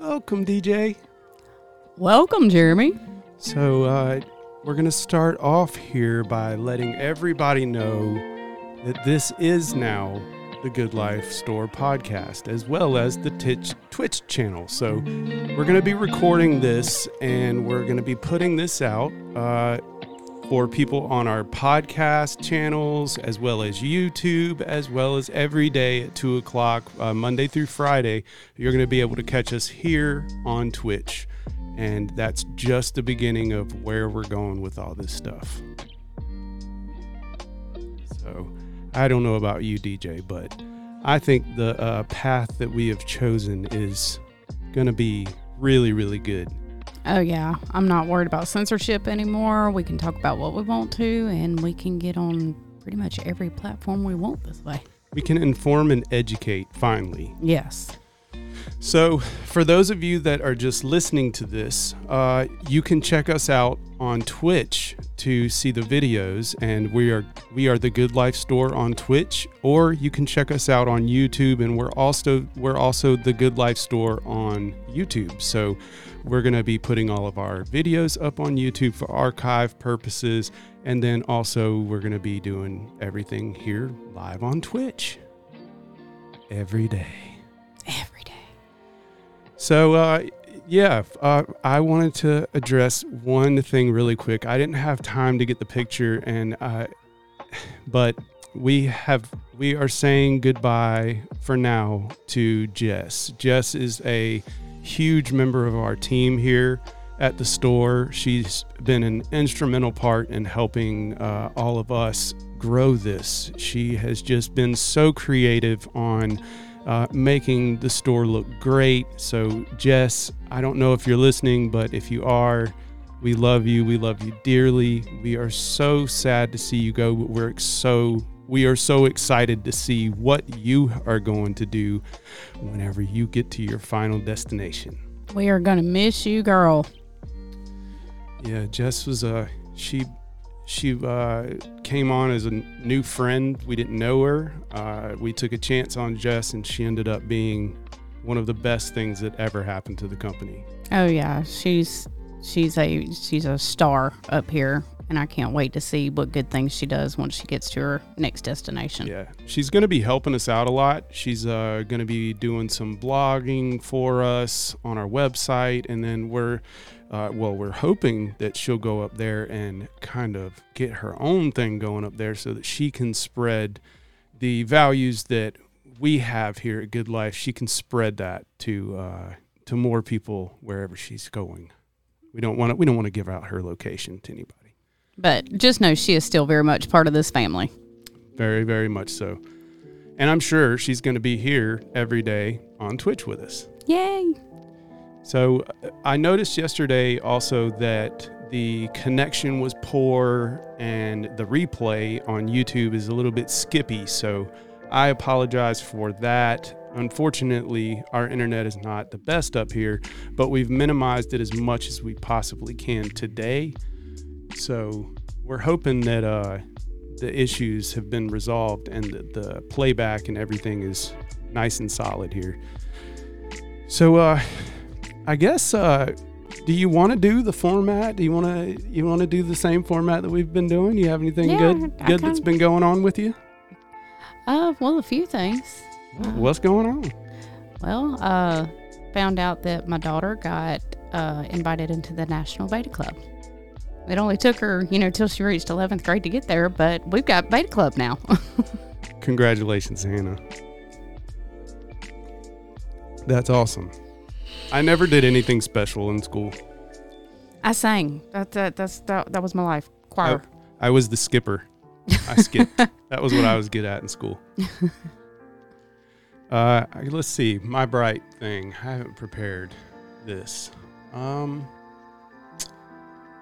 Welcome, DJ. Welcome, Jeremy. So, uh, we're going to start off here by letting everybody know that this is now the Good Life Store podcast, as well as the Twitch, Twitch channel. So, we're going to be recording this and we're going to be putting this out uh, for people on our podcast channels, as well as YouTube, as well as every day at 2 o'clock, uh, Monday through Friday. You're going to be able to catch us here on Twitch. And that's just the beginning of where we're going with all this stuff. So I don't know about you, DJ, but I think the uh, path that we have chosen is going to be really, really good. Oh, yeah. I'm not worried about censorship anymore. We can talk about what we want to, and we can get on pretty much every platform we want this way. We can inform and educate finally. Yes. So, for those of you that are just listening to this, uh, you can check us out on Twitch to see the videos, and we are we are the Good Life Store on Twitch, or you can check us out on YouTube, and we're also we're also the Good Life Store on YouTube. So, we're going to be putting all of our videos up on YouTube for archive purposes, and then also we're going to be doing everything here live on Twitch every day. Every day. So, uh, yeah, uh, I wanted to address one thing really quick. I didn't have time to get the picture, and uh, but we have we are saying goodbye for now to Jess. Jess is a huge member of our team here at the store. She's been an instrumental part in helping uh, all of us grow this. She has just been so creative on uh, making the store look great. So, Jess, I don't know if you're listening, but if you are, we love you. We love you dearly. We are so sad to see you go, but we're so we are so excited to see what you are going to do whenever you get to your final destination. We are going to miss you, girl. Yeah, Jess was a uh, she she uh, came on as a new friend. We didn't know her. Uh, we took a chance on Jess, and she ended up being one of the best things that ever happened to the company. Oh yeah, she's she's a she's a star up here, and I can't wait to see what good things she does once she gets to her next destination. Yeah, she's going to be helping us out a lot. She's uh, going to be doing some blogging for us on our website, and then we're uh, well, we're hoping that she'll go up there and kind of get her own thing going up there so that she can spread the values that we have here at Good Life. She can spread that to uh, to more people wherever she's going. We don't want to we don't want to give out her location to anybody. But just know she is still very much part of this family. Very, very much so. And I'm sure she's going to be here every day on Twitch with us. Yay! So uh, I noticed yesterday also that the connection was poor and the replay on YouTube is a little bit skippy. So I apologize for that. Unfortunately, our internet is not the best up here, but we've minimized it as much as we possibly can today. So we're hoping that uh, the issues have been resolved and that the playback and everything is nice and solid here. So, uh, I guess. Uh, do you want to do the format? Do you want to you want to do the same format that we've been doing? You have anything Yeah, good I good that's been going on with you? Uh, well, a few things. What's going on? Well, uh, found out that my daughter got uh, invited into the National Beta Club. It only took her, you know, till she reached 11th grade to get there, but we've got Beta Club now. Congratulations, Hannah. That's awesome. I never did anything special in school. I sang. That, that, that's, that, that was my life. Choir. I was the skipper. I skipped. that was what I was good at in school. Uh, let's see. My bright thing. I haven't prepared this. Um.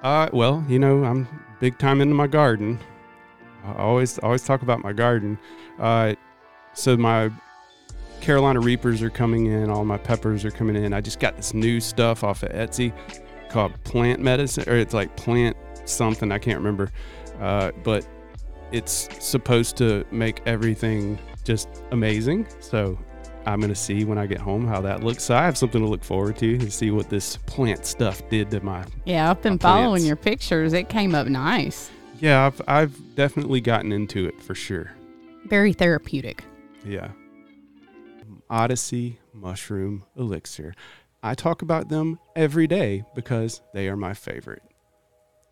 Uh, well, you know, I'm big time into my garden. I always always talk about my garden. Uh, so my Carolina Reapers are coming in. All my peppers are coming in. I just got this new stuff off of Etsy called plant medicine, or it's like plant something. I can't remember. Uh, but it's supposed to make everything just amazing. So I'm going to see when I get home how that looks. So I have something to look forward to and see what this plant stuff did to my. Yeah, I've been following plants. your pictures. It came up nice. Yeah, I've, I've definitely gotten into it for sure. Very therapeutic. Yeah. Odyssey Mushroom Elixir. I talk about them every day because they are my favorite.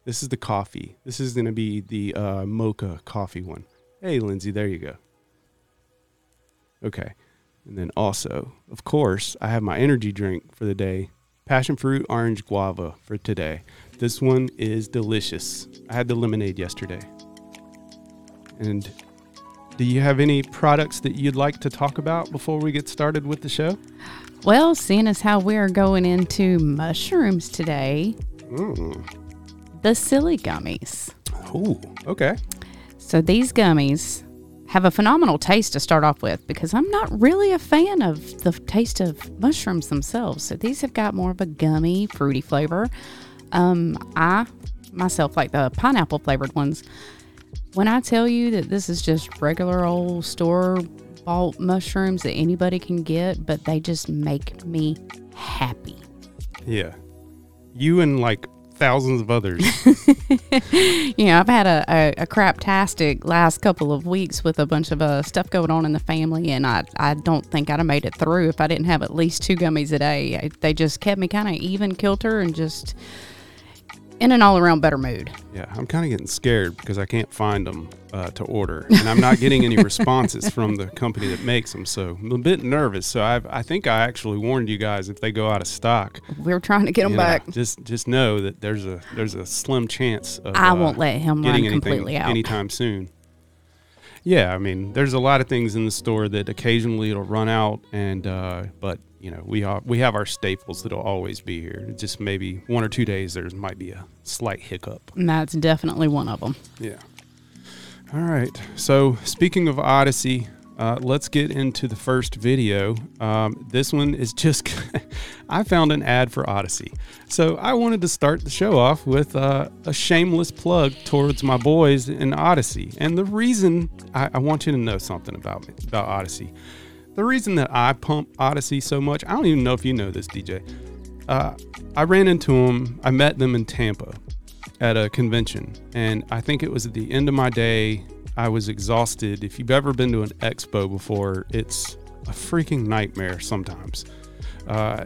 This is the coffee. This is going to be the uh, mocha coffee one. Hey, Lindsay, there you go. Okay. And then also, of course, I have my energy drink for the day passion fruit orange guava for today. This one is delicious. I had the lemonade yesterday. And do you have any products that you'd like to talk about before we get started with the show? Well, seeing as how we are going into mushrooms today, Mm. the silly gummies. Oh, okay. So these gummies have a phenomenal taste to start off with because I'm not really a fan of the taste of mushrooms themselves. So these have got more of a gummy, fruity flavor. Um, I myself like the pineapple flavored ones. When I tell you that this is just regular old store bought mushrooms that anybody can get, but they just make me happy. Yeah. You and like thousands of others. you know, I've had a, a, a craptastic last couple of weeks with a bunch of uh, stuff going on in the family, and I, I don't think I'd have made it through if I didn't have at least two gummies a day. I- They just kept me kind of even kilter and just in an all around better mood. yeah, I'm kind of getting scared because I can't find them uh, to order, and I'm not getting any responses from the company that makes them. So I'm a bit nervous. So I, I think I actually warned you guys if they go out of stock, We're trying to get them you know, back. just just know that there's a there's a slim chance of I uh, won't let him run completely out. anytime soon. Yeah, I mean, there's a lot of things in the store that occasionally it'll run out, and uh, but you know we are we have our staples that'll always be here. It just maybe one or two days there might be a slight hiccup. And that's definitely one of them. Yeah. All right. So speaking of Odyssey, uh, let's get into the first video. Um, this one is just I found an ad for Odyssey, so I wanted to start the show off with uh, a shameless plug towards my boys in Odyssey. And the reason I, I want you to know something about me about Odyssey. The reason that I pump Odyssey so much, I don't even know if you know this, DJ. Uh, I ran into them. I met them in Tampa at a convention, and I think it was at the end of my day. I was exhausted. If you've ever been to an expo before, it's a freaking nightmare sometimes. Uh,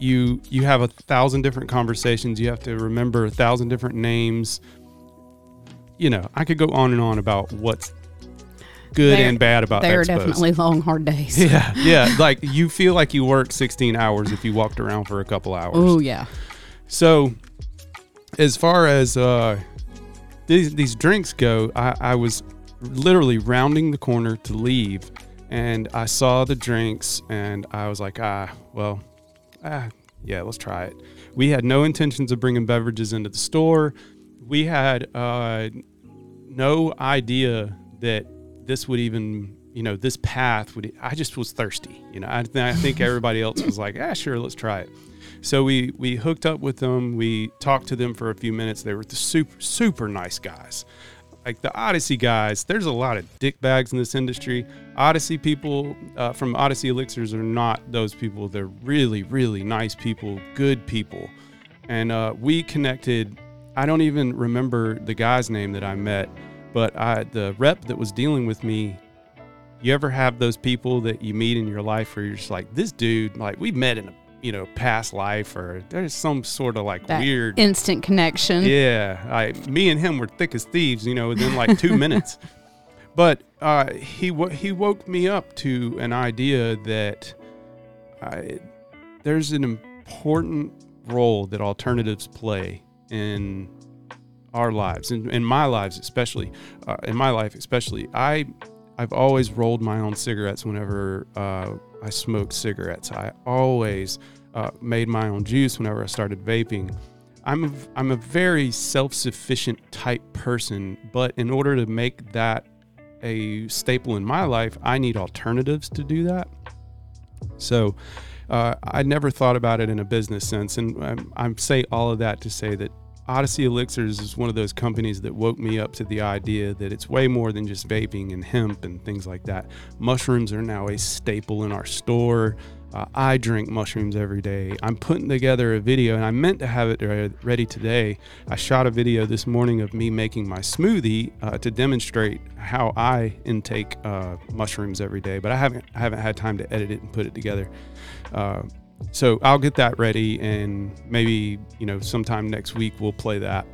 you you have a thousand different conversations. You have to remember a thousand different names. You know, I could go on and on about what's good They're- and bad about They are definitely long, hard days. Yeah, yeah. Like you feel like you worked 16 hours if you walked around for a couple hours. Oh, yeah. So, as far as uh, these these drinks go, I, I was literally rounding the corner to leave, and I saw the drinks, and I was like, ah, well, ah, yeah, let's try it. We had no intentions of bringing beverages into the store. We had uh, no idea that this would even you know this path would i just was thirsty you know i, th- I think everybody else was like ah sure let's try it so we we hooked up with them we talked to them for a few minutes they were the super super nice guys like the odyssey guys there's a lot of dick bags in this industry. Odyssey people uh, from odyssey elixirs are not those people. They're really really nice people good people. And uh, we connected i don't even remember the guy's name that i met but I, the rep that was dealing with me you ever have those people that you meet in your life where you're just like this dude like we met in a you know past life or there's some sort of like That weird instant connection. yeah I, me and him were thick as thieves you know within like two minutes but uh, he he woke me up to an idea that I, there's an important role that alternatives play in our lives in, in my lives especially uh, in my life especially i i've always rolled my own cigarettes whenever uh, i smoked cigarettes. I always uh, made my own juice whenever i started vaping. I'm a, i'm a very self-sufficient type person but in order to make that a staple in my life i need alternatives to do that. So uh, I never thought about it in a business sense, and um, I say all of that to say that Odyssey Elixirs is one of those companies that woke me up to the idea that it's way more than just vaping and hemp and things like that. Mushrooms are now a staple in our store. Uh, I drink mushrooms every day. I'm putting together a video, and I meant to have it ready today. I shot a video this morning of me making my smoothie uh, to demonstrate how I intake uh, mushrooms every day, but I haven't I haven't had time to edit it and put it together. So I'll get that ready, and maybe you know sometime next week we'll play that.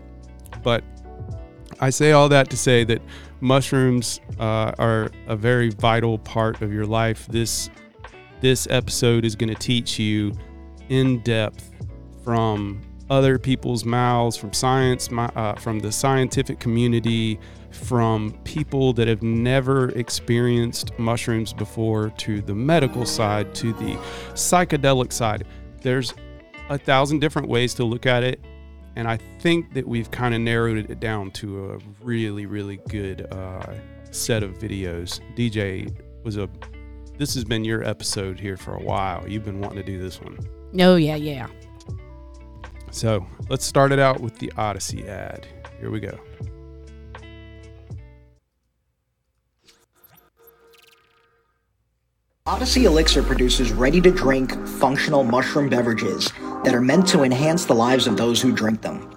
But I say all that to say that mushrooms uh, are a very vital part of your life. This this episode is going to teach you in depth from other people's mouths, from science, uh, from the scientific community, from people that have never experienced mushrooms before, to the medical side, to the psychedelic side. There's a thousand different ways to look at it. And I think that we've kind of narrowed it down to a really, really good uh, set of videos. DJ was a this has been your episode here for a while. You've been wanting to do this one. Oh, yeah, yeah. So let's start it out with the Odyssey ad. Here we go. Odyssey Elixir produces ready to drink, functional mushroom beverages that are meant to enhance the lives of those who drink them.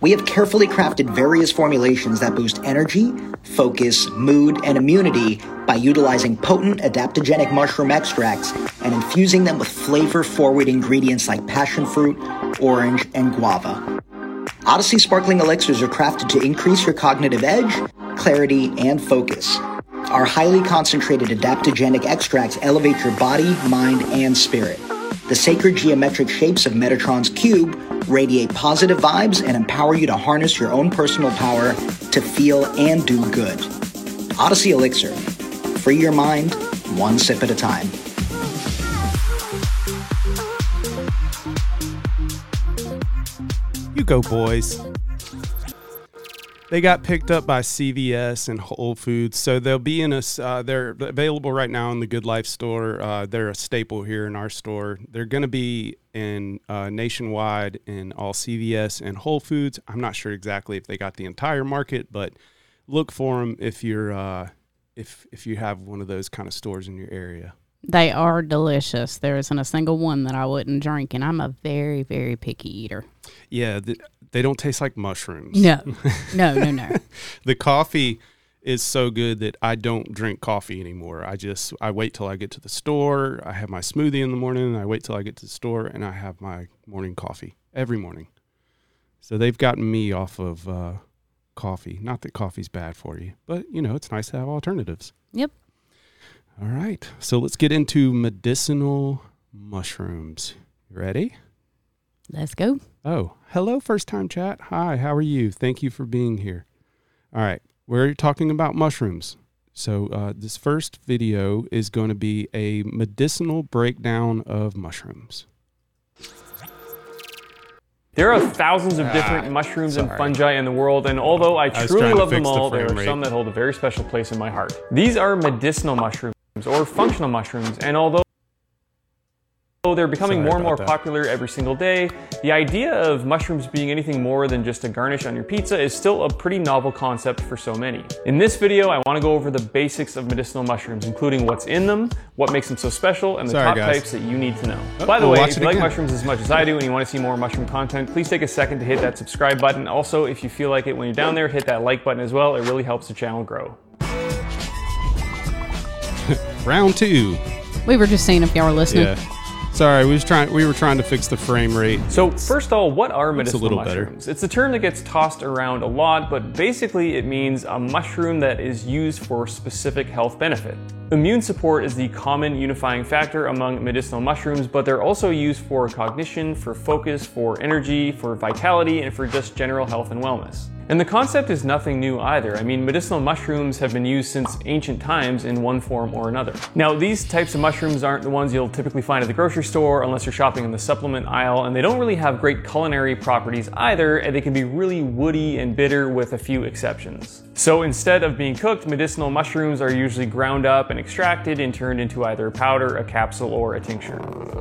We have carefully crafted various formulations that boost energy, focus, mood, and immunity by utilizing potent adaptogenic mushroom extracts and infusing them with flavor forward ingredients like passion fruit, orange, and guava. Odyssey sparkling elixirs are crafted to increase your cognitive edge, clarity, and focus. Our highly concentrated adaptogenic extracts elevate your body, mind, and spirit. The sacred geometric shapes of Metatron's cube radiate positive vibes and empower you to harness your own personal power to feel and do good. Odyssey Elixir. Free your mind, one sip at a time. You go, boys they got picked up by CVS and Whole Foods, so they'll be in a. Uh, they're available right now in the Good Life store. Uh, they're a staple here in our store. They're going to be in uh, nationwide in all CVS and Whole Foods. I'm not sure exactly if they got the entire market, but look for them if you're uh, if if you have one of those kind of stores in your area. They are delicious. There isn't a single one that I wouldn't drink, and I'm a very, very picky eater. Yeah, the, they don't taste like mushrooms. No, no, no, no. the coffee is so good that I don't drink coffee anymore. I just I wait till I get to the store. I have my smoothie in the morning, and I wait till I get to the store, and I have my morning coffee every morning. So they've gotten me off of uh, coffee. Not that coffee's bad for you, but you know it's nice to have alternatives. Yep. All right. So let's get into medicinal mushrooms. You ready? Let's go. Oh, hello, first time chat. Hi, how are you? Thank you for being here. All right. We're talking about mushrooms. So, uh, this first video is going to be a medicinal breakdown of mushrooms. There are thousands of different ah, mushrooms sorry. and fungi in the world, and although I, I truly love them all, the there are rate. some that hold a very special place in my heart. These are medicinal mushrooms or functional mushrooms. And although they're becoming Sorry more and more that. popular every single day, the idea of mushrooms being anything more than just a garnish on your pizza is still a pretty novel concept for so many. In this video, I want to go over the basics of medicinal mushrooms, including what's in them, what makes them so special, and the Sorry, top guys. types that you need to know. Oh, By the we'll way, if you like mushrooms as much as I do and you want to see more mushroom content, please take a second to hit that subscribe button. Also, if you feel like it when you're down there, hit that like button as well. It really helps the channel grow. Round two. We were just saying if y'all were listening. Yeah. Sorry, we was trying. We were trying to fix the frame rate. So first of all, what are medicinal mushrooms? Better. It's a term that gets tossed around a lot, but basically it means a mushroom that is used for specific health benefit. Immune support is the common unifying factor among medicinal mushrooms, but they're also used for cognition, for focus, for energy, for vitality, and for just general health and wellness. And the concept is nothing new either. I mean, medicinal mushrooms have been used since ancient times in one form or another. Now, these types of mushrooms aren't the ones you'll typically find at the grocery store unless you're shopping in the supplement aisle, and they don't really have great culinary properties either, and they can be really woody and bitter with a few exceptions. So instead of being cooked, medicinal mushrooms are usually ground up and extracted and turned into either a powder, a capsule, or a tincture.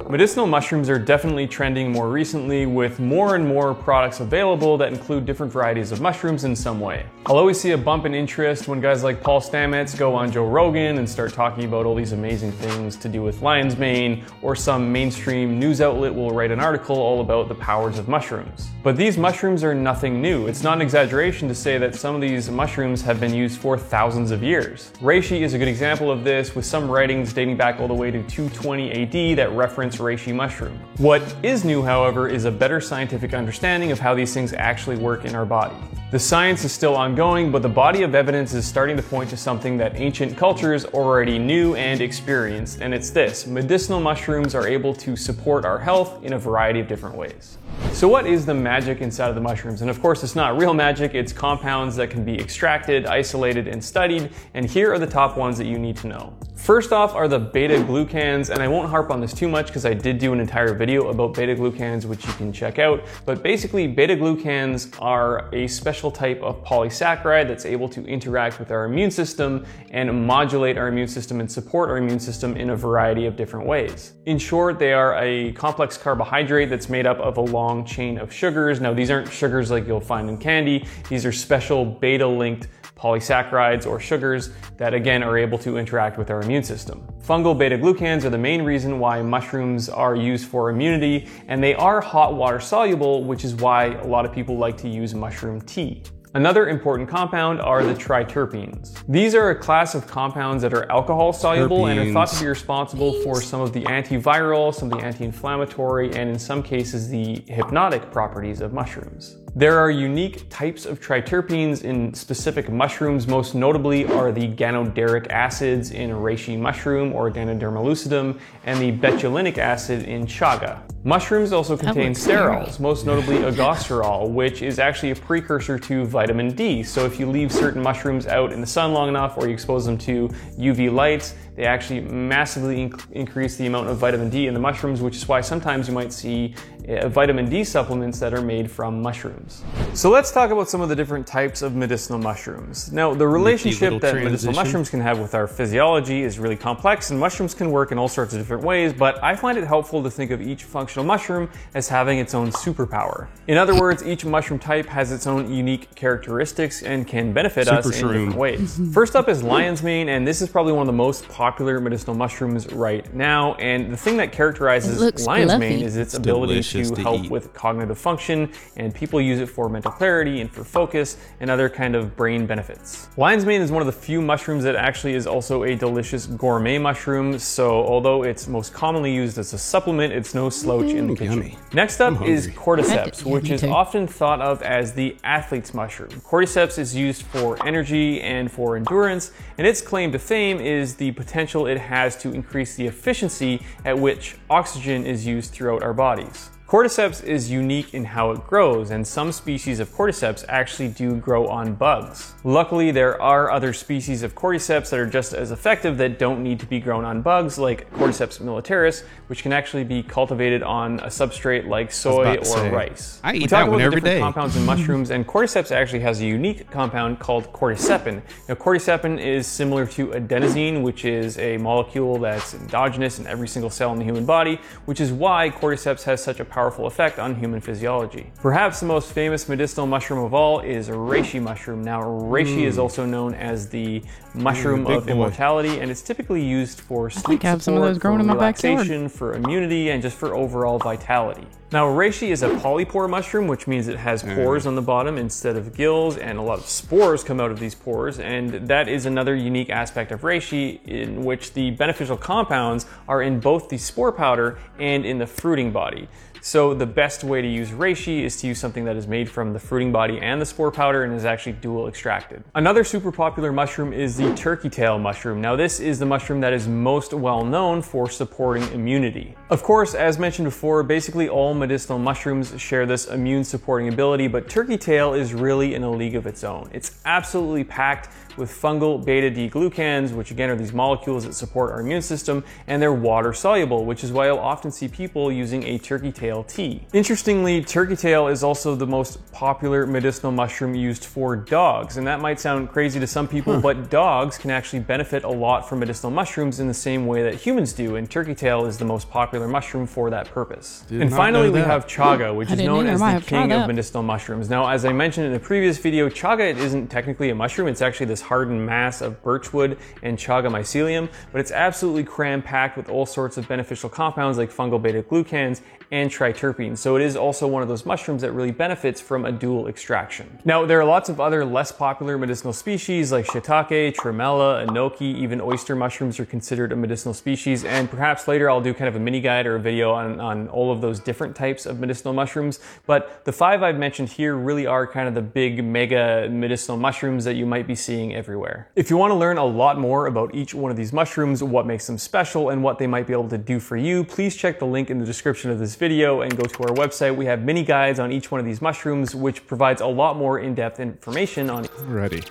Medicinal mushrooms are definitely trending more recently with more and more products available that include different varieties of mushrooms in some way. I'll always see a bump in interest when guys like Paul Stamets go on Joe Rogan and start talking about all these amazing things to do with lion's mane, or some mainstream news outlet will write an article all about the powers of mushrooms. But these mushrooms are nothing new. It's not an exaggeration to say that some of these mushrooms have been used for thousands of years. Reishi is a good example of this, with some writings dating back all the way to 220 AD that reference reishi mushroom. What is new, however, is a better scientific understanding of how these things actually work in our body. The science is still ongoing, but the body of evidence is starting to point to something that ancient cultures already knew and experienced, and it's this medicinal mushrooms are able to support our health in a variety of different ways. So, what is the magic inside of the mushrooms? And of course, it's not real magic, it's compounds that can be extracted, isolated, and studied, and here are the top ones that you need to know. First off are the beta glucans, and I won't harp on this too much because I did do an entire video about beta glucans, which you can check out. But basically, beta glucans are a special type of polysaccharide that's able to interact with our immune system and modulate our immune system and support our immune system in a variety of different ways. In short, they are a complex carbohydrate that's made up of a long chain of sugars. Now, these aren't sugars like you'll find in candy, these are special beta linked polysaccharides or sugars that again are able to interact with our immune system. Fungal beta glucans are the main reason why mushrooms are used for immunity and they are hot water soluble, which is why a lot of people like to use mushroom tea. Another important compound are the triterpenes. These are a class of compounds that are alcohol soluble and are thought to be responsible for some of the antiviral, some of the anti-inflammatory, and in some cases the hypnotic properties of mushrooms. There are unique types of triterpenes in specific mushrooms. Most notably are the ganoderic acids in reishi mushroom or Ganoderma lucidum and the betulinic acid in chaga. Mushrooms also contain sterols, most notably ergosterol, which is actually a precursor to vitamin D. So if you leave certain mushrooms out in the sun long enough or you expose them to UV lights, they actually massively inc- increase the amount of vitamin D in the mushrooms, which is why sometimes you might see Uh, vitamin D supplements that are made from mushrooms. So let's talk about some of the different types of medicinal mushrooms. Now, the relationship that transition. medicinal mushrooms can have with our physiology is really complex, and mushrooms can work in all sorts of different ways, but I find it helpful to think of each functional mushroom as having its own superpower. In other words, each mushroom type has its own unique characteristics and can benefit Super us in shroom. different ways. First up is lion's mane, and this is probably one of the most popular medicinal mushrooms right now. And the thing that characterizes lion's fluffy. mane is its, it's ability to, to help eat. with cognitive function, and people use it for mental clarity and for focus and other kind of brain benefits. Lion's mane is one of the few mushrooms that actually is also a delicious gourmet mushroom. So although it's most commonly used as a supplement, it's no slouch mm, in the kitchen. Yummy. Next up is cordyceps, which is often thought of as the athlete's mushroom. Cordyceps is used for energy and for endurance, and its claim to fame is the potential it has to increase the efficiency at which oxygen is used throughout our bodies. Cordyceps is unique in how it grows, and some species of cordyceps actually do grow on bugs. Luckily, there are other species of cordyceps that are just as effective that don't need to be grown on bugs, like Cordyceps militaris, which can actually be cultivated on a substrate like soy or say, rice. I eat we talk that about one every different day. compounds in mushrooms, and cordyceps actually has a unique compound called cordycepin. Now, cordycepin is similar to adenosine, which is a molecule that's endogenous in every single cell in the human body, which is why cordyceps has such a powerful effect on human physiology. Perhaps the most famous medicinal mushroom of all is reishi mushroom. Now, reishi mm. is also known as the mushroom mm, of boy. immortality, and it's typically used for sleep I have support, some of those growing in my backyard. for immunity, and just for overall vitality. Now, reishi is a polypore mushroom, which means it has mm. pores on the bottom instead of gills, and a lot of spores come out of these pores. And that is another unique aspect of reishi, in which the beneficial compounds are in both the spore powder and in the fruiting body. So the best way to use reishi is to use something that is made from the fruiting body and the spore powder and is actually dual extracted. Another super popular mushroom is the turkey tail mushroom. Now this is the mushroom that is most well known for supporting immunity. Of course, as mentioned before, basically all medicinal mushrooms share this immune supporting ability, but turkey tail is really in a league of its own. It's absolutely packed with fungal beta D glucans, which again are these molecules that support our immune system, and they're water soluble, which is why you'll often see people using a turkey tail tea. Interestingly, turkey tail is also the most popular medicinal mushroom used for dogs, and that might sound crazy to some people, huh. but dogs can actually benefit a lot from medicinal mushrooms in the same way that humans do, and turkey tail is the most popular mushroom for that purpose. Did and finally, we have chaga, which is known as the king of medicinal mushrooms. Now, as I mentioned in the previous video, chaga isn't technically a mushroom, it's actually this hardened mass of birchwood and chaga mycelium, but it's absolutely cram packed with all sorts of beneficial compounds like fungal beta glucans and triterpenes. So it is also one of those mushrooms that really benefits from a dual extraction. Now, there are lots of other less popular medicinal species like shiitake, tremella, enoki, even oyster mushrooms are considered a medicinal species. And perhaps later I'll do kind of a mini guide or a video on, on all of those different types of medicinal mushrooms. But the five I've mentioned here really are kind of the big mega medicinal mushrooms that you might be seeing everywhere. If you want to learn a lot more about each one of these mushrooms, what makes them special, and what they might be able to do for you, please check the link in the description of this video and go to our website. We have mini guides on each one of these mushrooms, which provides a lot more in-depth information on Ready.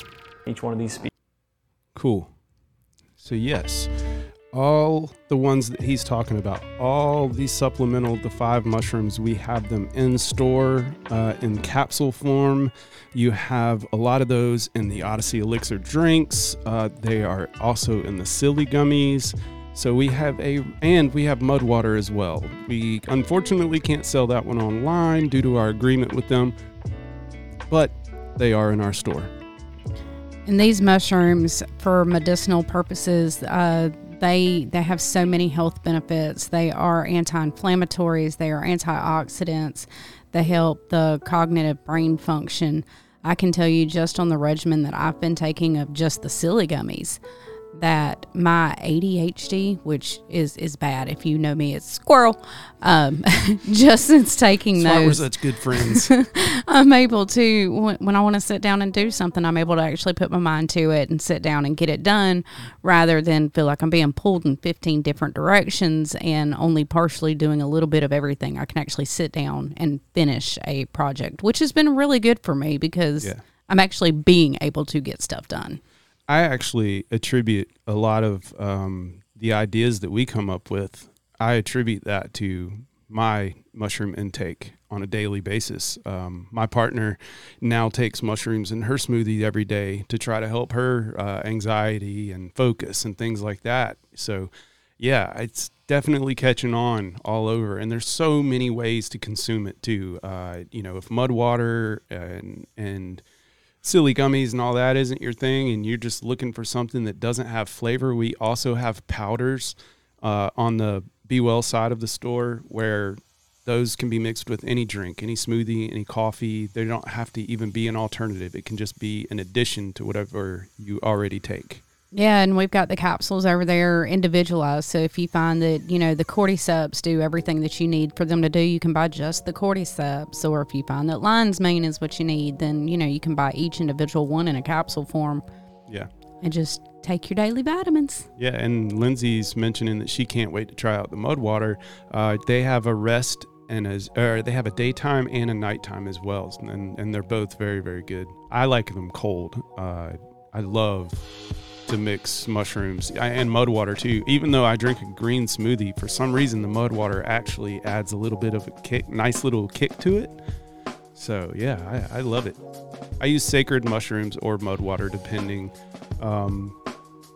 each one of these species. Cool. So yes, all the ones that he's talking about, all these supplemental, the five mushrooms, we have them in store uh, in capsule form. You have a lot of those in the Odyssey Elixir drinks. Uh, they are also in the Silly Gummies. So we have a, and we have Mudwater as well. We unfortunately can't sell that one online due to our agreement with them, but they are in our store. And these mushrooms, for medicinal purposes, uh, they they have so many health benefits. They are anti-inflammatories. They are antioxidants. They help the cognitive brain function. I can tell you just on the regimen that I've been taking of just the silly gummies that my ADHD, which is is bad. If you know me, it's squirrel. Um, just since taking That's those, we're such good friends. I'm able to when, when I want to sit down and do something, I'm able to actually put my mind to it and sit down and get it done, rather than feel like I'm being pulled in 15 different directions and only partially doing a little bit of everything. I can actually sit down and finish a project, which has been really good for me because yeah. I'm actually being able to get stuff done. I actually attribute a lot of um, the ideas that we come up with. I attribute that to my mushroom intake on a daily basis. Um, my partner now takes mushrooms in her smoothie every day to try to help her uh, anxiety and focus and things like that. So, yeah, it's definitely catching on all over, and there's so many ways to consume it too. Uh, you know, if mud water and and silly gummies and all that isn't your thing and you're just looking for something that doesn't have flavor, we also have powders uh, on the Be Well side of the store where those can be mixed with any drink, any smoothie, any coffee. They don't have to even be an alternative. It can just be an addition to whatever you already take. Yeah, and we've got the capsules over there individualized. So if you find that, you know, the cordyceps do everything that you need for them to do, you can buy just the cordyceps. Or if you find that lion's mane is what you need, then, you know, you can buy each individual one in a capsule form. Yeah. And just take your daily vitamins. Yeah, and Lindsay's mentioning that she can't wait to try out the mud water. Uh, they have a rest and as or they have a daytime and a nighttime as well, and and they're both very very good. I like them cold. Uh, I love to mix mushrooms and mud water too. Even though I drink a green smoothie, for some reason the mud water actually adds a little bit of a kick, nice little kick to it. So yeah, I, I love it. I use sacred mushrooms or mud water depending. Um,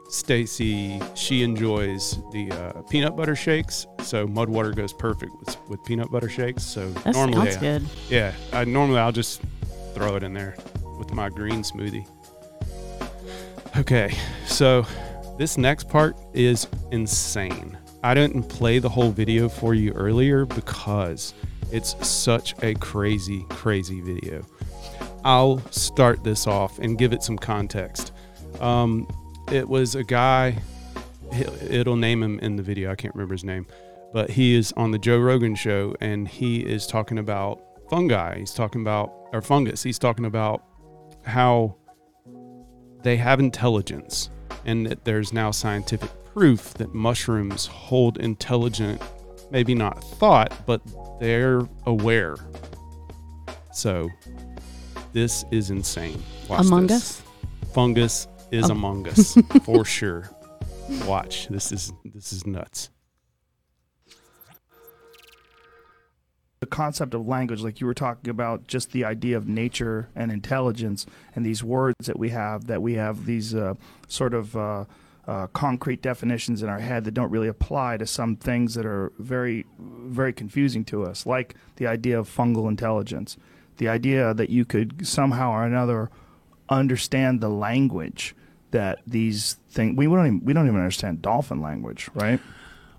Stacy, she enjoys the uh, peanut butter shakes, so mud water goes perfect with, with peanut butter shakes. So that normally, sounds good. Yeah, I, normally I'll just throw it in there with my green smoothie. Okay, so this next part is insane. I didn't play the whole video for you earlier because it's such a crazy, crazy video. I'll start this off and give it some context. Um, it was a guy, it'll name him in the video, I can't remember his name. but he is on the Joe Rogan show and he is talking about fungi. He's talking about or fungus. He's talking about how they have intelligence and that there's now scientific proof that mushrooms hold intelligent, maybe not thought, but they're aware. So this is insane. Watch Among this. Us? Fungus is oh. among us for sure. Watch. This is this is nuts. Concept of language, like you were talking about, just the idea of nature and intelligence, and these words that we have, that we have these uh, sort of uh, uh, concrete definitions in our head that don't really apply to some things that are very, very confusing to us, like the idea of fungal intelligence, the idea that you could somehow or another understand the language that these things. We don't even, we don't even understand dolphin language, right?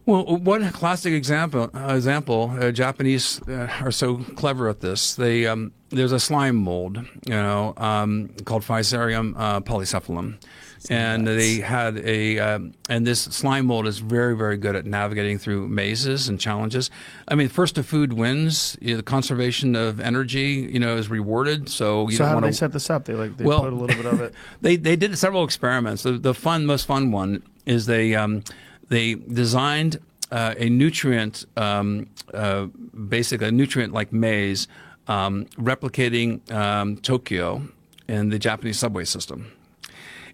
Well, one classic example, uh, example, uh, Japanese uh, are so clever at this. They um, there's a slime mold, you know, um, called Physarum uh, polycephalum, and they had a um, and this slime mold is very very good at navigating through mazes and challenges. I mean, first to food wins. You know, the conservation of energy, you know, is rewarded. So you so how do they set this up? They like they well, put a little bit of it. they they did several experiments. The, the fun most fun one is they. Um, they designed uh, a nutrient, um, uh, basically a nutrient like maze, um, replicating um, Tokyo in the Japanese subway system.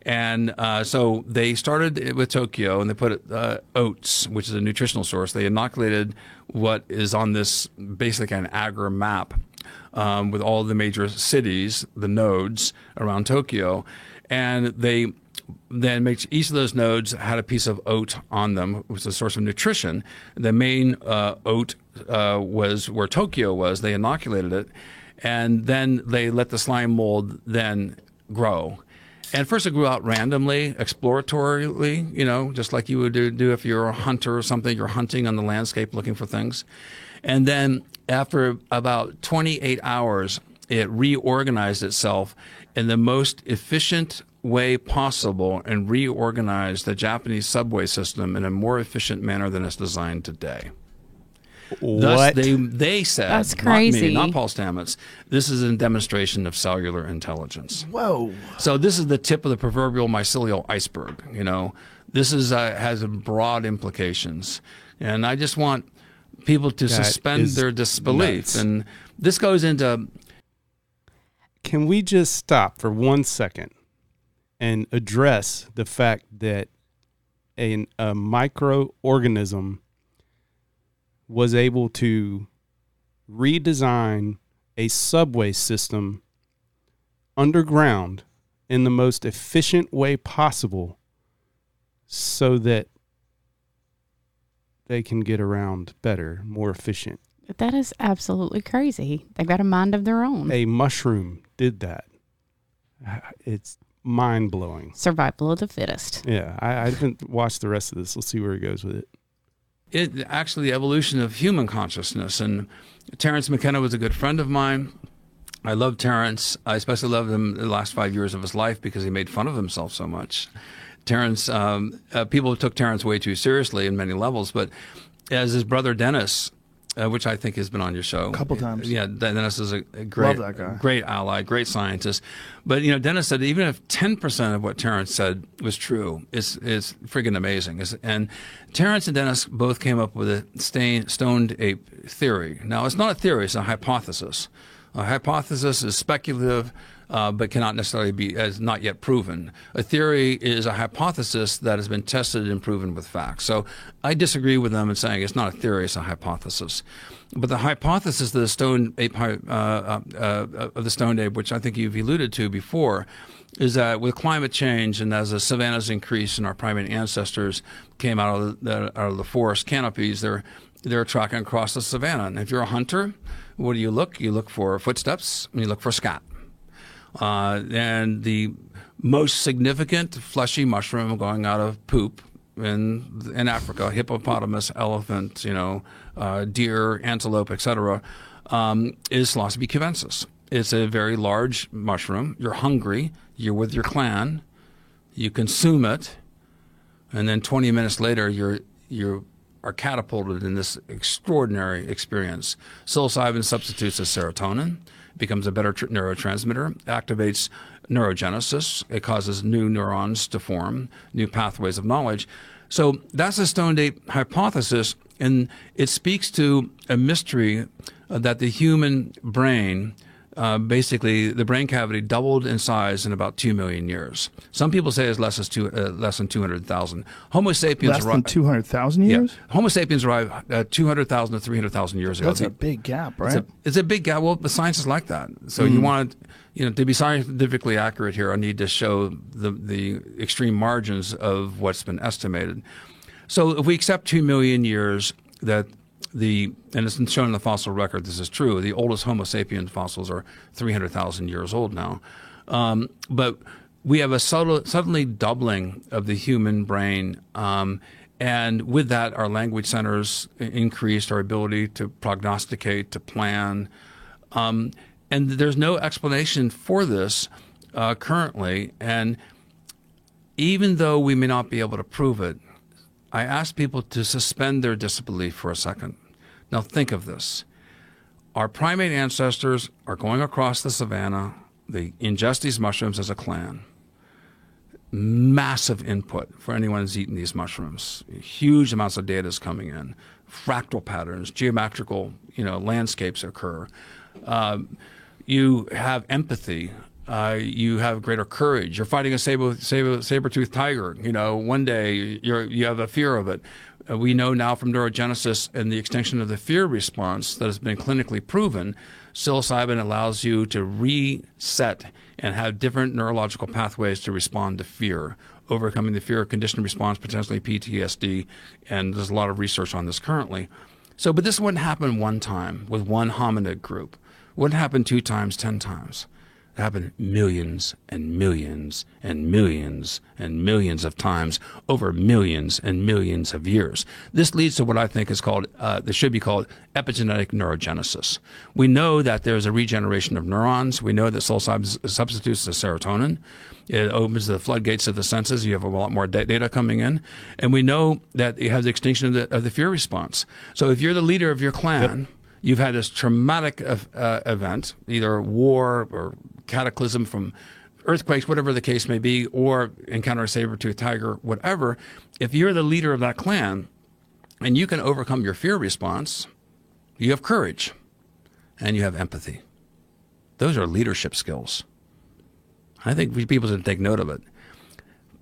And uh, so they started with Tokyo and they put uh, oats, which is a nutritional source. They inoculated what is on this basically an agar map um, with all the major cities, the nodes around Tokyo. And they then makes each of those nodes had a piece of oat on them, which was a source of nutrition. The main uh, oat uh, was where Tokyo was. They inoculated it, and then they let the slime mold then grow. And first, it grew out randomly, exploratorily, you know, just like you would do, do if you're a hunter or something. You're hunting on the landscape looking for things. And then, after about 28 hours, it reorganized itself in the most efficient way possible and reorganize the Japanese subway system in a more efficient manner than it's designed today. What? Thus, they they said that's crazy. Not, me, not Paul Stamets. This is a demonstration of cellular intelligence. Whoa! So this is the tip of the proverbial mycelial iceberg. You know, this is uh, has broad implications, and I just want people to that suspend their disbelief. Nuts. And this goes into. Can we just stop for one second? And address the fact that a, a microorganism was able to redesign a subway system underground in the most efficient way possible so that they can get around better, more efficient. That is absolutely crazy. They've got a mind of their own. A mushroom did that. It's mind blowing. Survival of the fittest. Yeah, I, I haven't watched the rest of this. Let's see where he goes with it. It actually the evolution of human consciousness, and Terence McKenna was a good friend of mine. I love Terence. I especially loved him the last five years of his life because he made fun of himself so much. Terence, um, uh, people took Terence way too seriously in many levels, but as his brother Dennis uh, which I think has been on your show a couple times. Yeah, Dennis is a, a great, great ally, great scientist. But you know, Dennis said even if ten percent of what Terence said was true, it's it's friggin' amazing. It's, and Terence and Dennis both came up with a stain, stoned ape theory. Now, it's not a theory; it's a hypothesis. A hypothesis is speculative uh, but cannot necessarily be as not yet proven. A theory is a hypothesis that has been tested and proven with facts. So I disagree with them in saying it's not a theory; it's a hypothesis. But the hypothesis of the stone ape, uh, uh, uh, of the stone ape, which I think you've alluded to before, is that with climate change and as the savannas increase and our primate ancestors came out of the, out of the forest canopies, they're they're tracking across the savannah. And if you're a hunter, what do you look? You look for footsteps and you look for scat. Uh, and the most significant fleshy mushroom going out of poop in in Africa, hippopotamus, elephant, you know, uh, deer, antelope, etc., um, is Psilocybe cubensis. It's a very large mushroom. You're hungry. You're with your clan. You consume it, and then 20 minutes later, you're you're are catapulted in this extraordinary experience. Psilocybin substitutes a serotonin, becomes a better tr- neurotransmitter, activates neurogenesis. It causes new neurons to form, new pathways of knowledge. So that's the Stoned Ape hypothesis, and it speaks to a mystery that the human brain uh, basically the brain cavity doubled in size in about two million years. Some people say it's less, as two, uh, less than 200,000. Homo sapiens less than 200,000 years? Yeah. Homo sapiens arrived uh, 200,000 to 300,000 years ago. That's a big gap, right? It's a, it's a big gap. Well, the science is like that. So mm. you want you know, to be scientifically accurate here, I need to show the, the extreme margins of what's been estimated. So if we accept 2 million years that the and it's shown in the fossil record. This is true. The oldest Homo sapiens fossils are 300,000 years old now, um, but we have a subtle, suddenly doubling of the human brain. Um, and with that, our language centers increased, our ability to prognosticate, to plan. Um, and there's no explanation for this uh, currently. And even though we may not be able to prove it, I ask people to suspend their disbelief for a second. Now, think of this. Our primate ancestors are going across the savannah. They ingest these mushrooms as a clan. Massive input for anyone who's eaten these mushrooms. Huge amounts of data is coming in. Fractal patterns, geometrical, you know, landscapes occur. Uh, you have empathy uh, you have greater courage. You're fighting a saber, saber, saber-toothed tiger. You know, one day you're, you have a fear of it. Uh, we know now from neurogenesis and the extinction of the fear response that has been clinically proven, psilocybin allows you to reset and have different neurological pathways to respond to fear, overcoming the fear conditioned response, potentially PTSD. And there's a lot of research on this currently. So, but this wouldn't happen one time with one hominid group. Wouldn't happen two times, ten times happened millions and millions and millions and millions of times over millions and millions of years. This leads to what I think is called, uh, this should be called epigenetic neurogenesis. We know that there's a regeneration of neurons. We know that psilocybin substitutes the serotonin. It opens the floodgates of the senses. You have a lot more data coming in. And we know that you have the extinction of the, of the fear response. So if you're the leader of your clan, yep you've had this traumatic uh, event, either war or cataclysm from earthquakes, whatever the case may be, or encounter a saber-toothed tiger, whatever, if you're the leader of that clan and you can overcome your fear response, you have courage and you have empathy. Those are leadership skills. I think people should take note of it.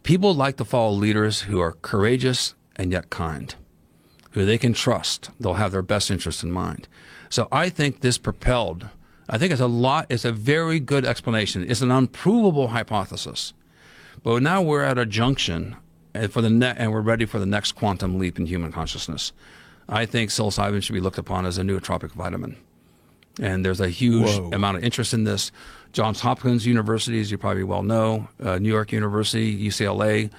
People like to follow leaders who are courageous and yet kind, who they can trust. They'll have their best interest in mind. So I think this propelled I think it's a lot. It's a very good explanation. It's an unprovable hypothesis, but now we're at a junction, and for the ne- and we're ready for the next quantum leap in human consciousness. I think psilocybin should be looked upon as a nootropic vitamin, and there's a huge Whoa. amount of interest in this. Johns Hopkins University, as you probably well know, uh, New York University, UCLA,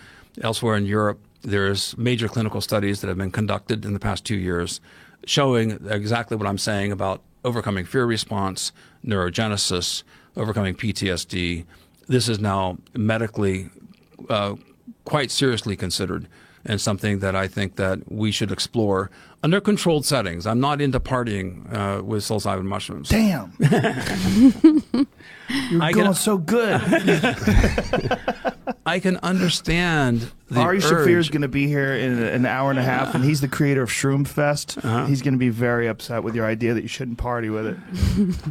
elsewhere in Europe, there's major clinical studies that have been conducted in the past two years showing exactly what I'm saying about overcoming fear response, neurogenesis, overcoming PTSD. This is now medically uh, quite seriously considered and something that I think that we should explore under controlled settings. I'm not into partying uh, with psilocybin mushrooms. Damn. You're I going can, so good. I can understand the Ari Shaffir is going to be here in an hour and a half, and he's the creator of Shroom Fest. Uh-huh. He's going to be very upset with your idea that you shouldn't party with it.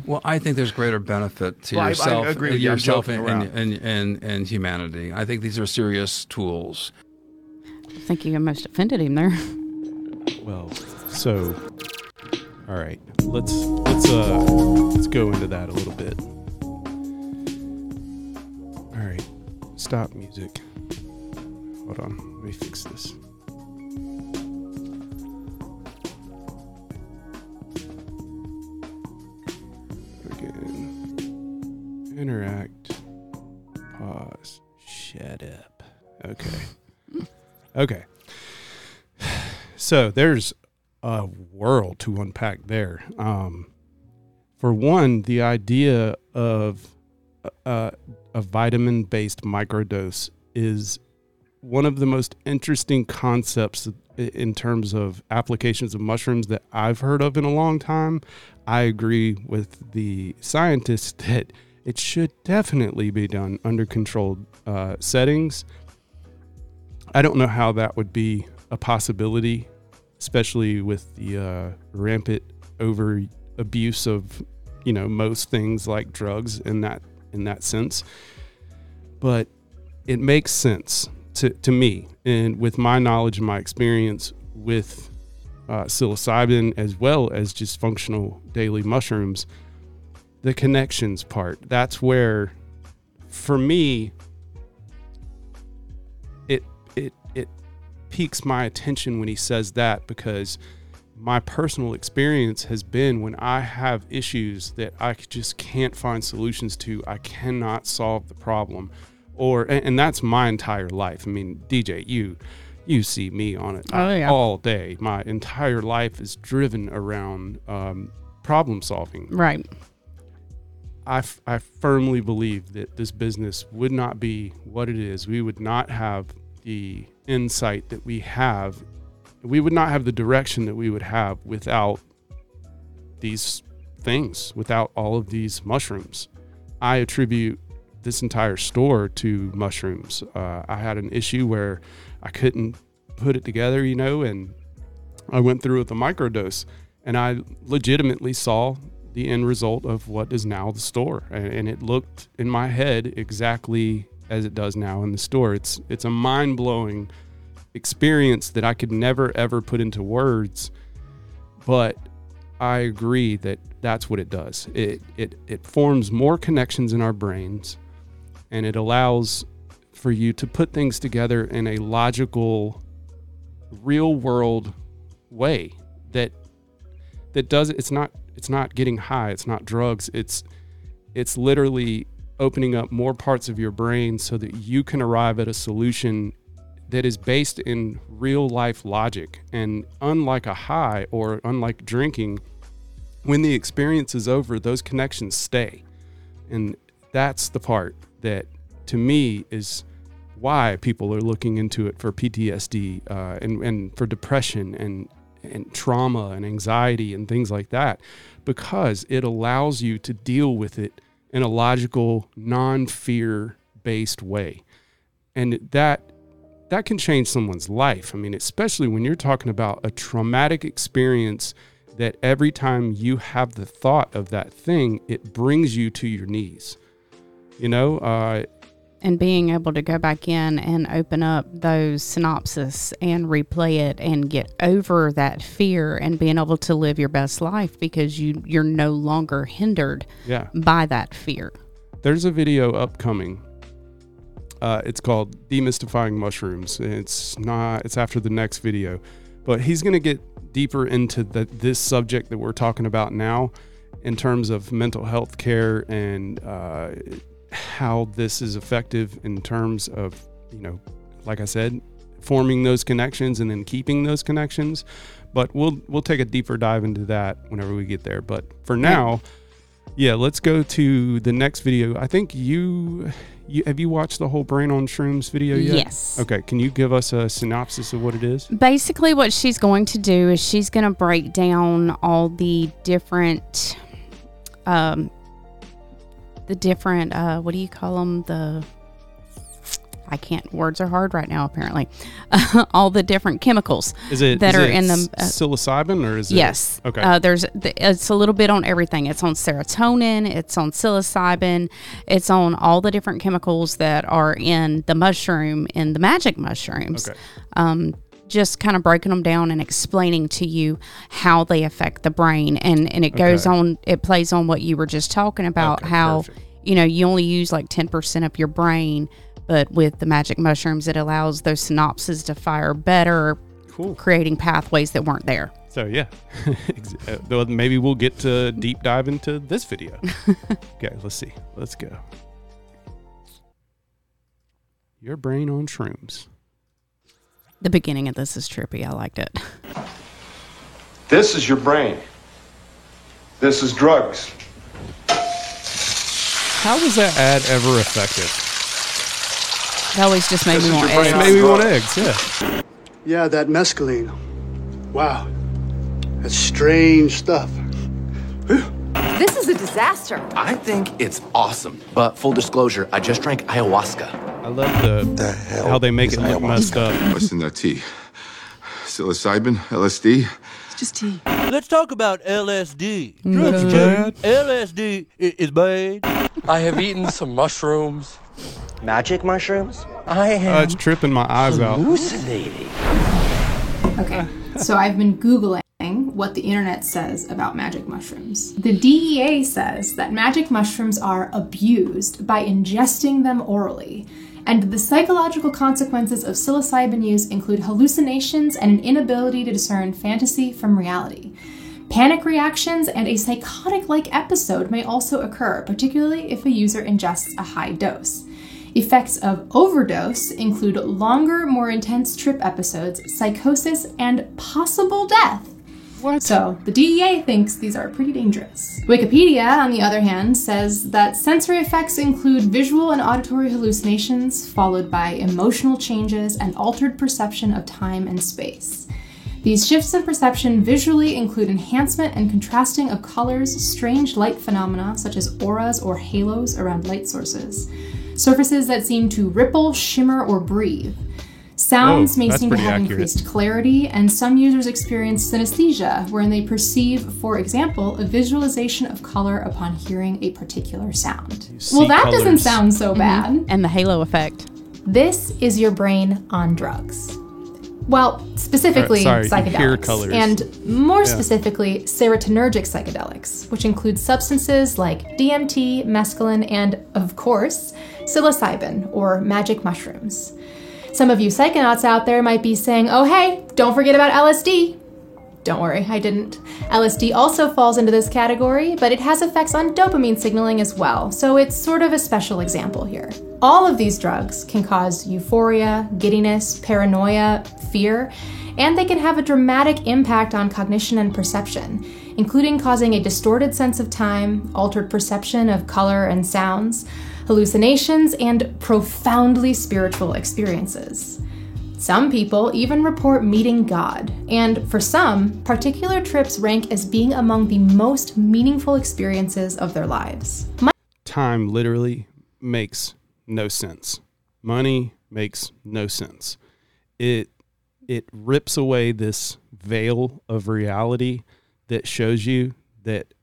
well, I think there's greater benefit to well, yourself, I, I agree with yourself and, and, and, and, and humanity. I think these are serious tools. I think you almost offended him there. Well, so all right, let's let's uh let's go into that a little bit. Stop music. Hold on, let me fix this. Again, interact. Pause. Shut up. Okay. okay. So there's a world to unpack there. Um, for one, the idea of uh, a vitamin based microdose is one of the most interesting concepts in terms of applications of mushrooms that I've heard of in a long time. I agree with the scientists that it should definitely be done under controlled uh, settings. I don't know how that would be a possibility, especially with the uh, rampant over abuse of, you know, most things like drugs in that in that sense. But it makes sense to, to me, and with my knowledge and my experience with uh, psilocybin as well as just functional daily mushrooms, the connections part. That's where, for me, it it it piques my attention when he says that because my personal experience has been when I have issues that I just can't find solutions to, I cannot solve the problem. Or and, and that's my entire life. I mean, DJ, you you see me on it oh, yeah. all day. My entire life is driven around um, problem solving. Right. I, f- I firmly believe that this business would not be what it is. We would not have the insight that we have. We would not have the direction that we would have without these things, without all of these mushrooms. I attribute this entire store to mushrooms. Uh, I had an issue where I couldn't put it together, you know, and I went through with a microdose and I legitimately saw the end result of what is now the store. And, and it looked in my head exactly as it does now in the store. It's it's a mind-blowing experience that I could never ever put into words, but I agree that that's what it does. It it it forms more connections in our brains and it allows for you to put things together in a logical real world way that that does it's not it's not getting high it's not drugs it's it's literally opening up more parts of your brain so that you can arrive at a solution that is based in real life logic and unlike a high or unlike drinking when the experience is over those connections stay and that's the part that to me is why people are looking into it for PTSD uh, and, and for depression and, and trauma and anxiety and things like that, because it allows you to deal with it in a logical, non fear based way. And that that can change someone's life. I mean, especially when you're talking about a traumatic experience that every time you have the thought of that thing, it brings you to your knees. You know, uh, and being able to go back in and open up those synopses and replay it and get over that fear and being able to live your best life because you you're no longer hindered yeah. by that fear. There's a video upcoming. Uh, it's called demystifying mushrooms. It's not. It's after the next video, but he's going to get deeper into the, this subject that we're talking about now, in terms of mental health care and uh, how this is effective in terms of, you know, like I said, forming those connections and then keeping those connections. But we'll we'll take a deeper dive into that whenever we get there. But for now, yeah, let's go to the next video. I think you you, have you watched the whole brain on shrooms video yet? Yes. Okay. Can you give us a synopsis of what it is? Basically, what she's going to do is she's going to break down all the different um, the different uh, what do you call them the I can't. Words are hard right now. Apparently, all the different chemicals is it that is are it in the uh, psilocybin or is it? Yes. Okay. Uh, there's it's a little bit on everything. It's on serotonin. It's on psilocybin. It's on all the different chemicals that are in the mushroom in the magic mushrooms. Okay. Um, just kind of breaking them down and explaining to you how they affect the brain and and it goes okay. on it plays on what you were just talking about okay, how perfect. you know you only use like 10% of your brain but with the magic mushrooms it allows those synapses to fire better cool creating pathways that weren't there so yeah uh, maybe we'll get to deep dive into this video okay let's see let's go your brain on shrooms the beginning of this is trippy. I liked it. This is your brain. This is drugs. How was that ad ever effective? It always just made this me want eggs. Made me want eggs. Yeah. Yeah, that mescaline. Wow. That's strange stuff. This is a disaster. I think it's awesome. But full disclosure, I just drank ayahuasca. I love the, the how they make it look messed up. What's in that tea? Psilocybin? LSD? It's just tea. Let's talk about LSD. Drugs bad. LSD is bad. I have eaten some mushrooms. Magic mushrooms? I am. Uh, it's tripping my eyes hallucinating. out. Okay, so I've been Googling what the internet says about magic mushrooms. The DEA says that magic mushrooms are abused by ingesting them orally, and the psychological consequences of psilocybin use include hallucinations and an inability to discern fantasy from reality. Panic reactions and a psychotic like episode may also occur, particularly if a user ingests a high dose. Effects of overdose include longer, more intense trip episodes, psychosis, and possible death. What? So, the DEA thinks these are pretty dangerous. Wikipedia, on the other hand, says that sensory effects include visual and auditory hallucinations, followed by emotional changes and altered perception of time and space. These shifts in perception visually include enhancement and contrasting of colors, strange light phenomena such as auras or halos around light sources, surfaces that seem to ripple, shimmer, or breathe, Sounds oh, may seem to have accurate. increased clarity, and some users experience synesthesia, wherein they perceive, for example, a visualization of color upon hearing a particular sound. Well, that colors. doesn't sound so mm-hmm. bad. And the halo effect. This is your brain on drugs. Well, specifically sorry, psychedelics, and more yeah. specifically, serotonergic psychedelics, which include substances like DMT, mescaline, and, of course, psilocybin, or magic mushrooms. Some of you psychonauts out there might be saying, oh, hey, don't forget about LSD. Don't worry, I didn't. LSD also falls into this category, but it has effects on dopamine signaling as well, so it's sort of a special example here. All of these drugs can cause euphoria, giddiness, paranoia, fear, and they can have a dramatic impact on cognition and perception, including causing a distorted sense of time, altered perception of color and sounds, hallucinations, and profoundly spiritual experiences. Some people even report meeting God, and for some, particular trips rank as being among the most meaningful experiences of their lives. My- Time literally makes no sense. Money makes no sense. It it rips away this veil of reality that shows you that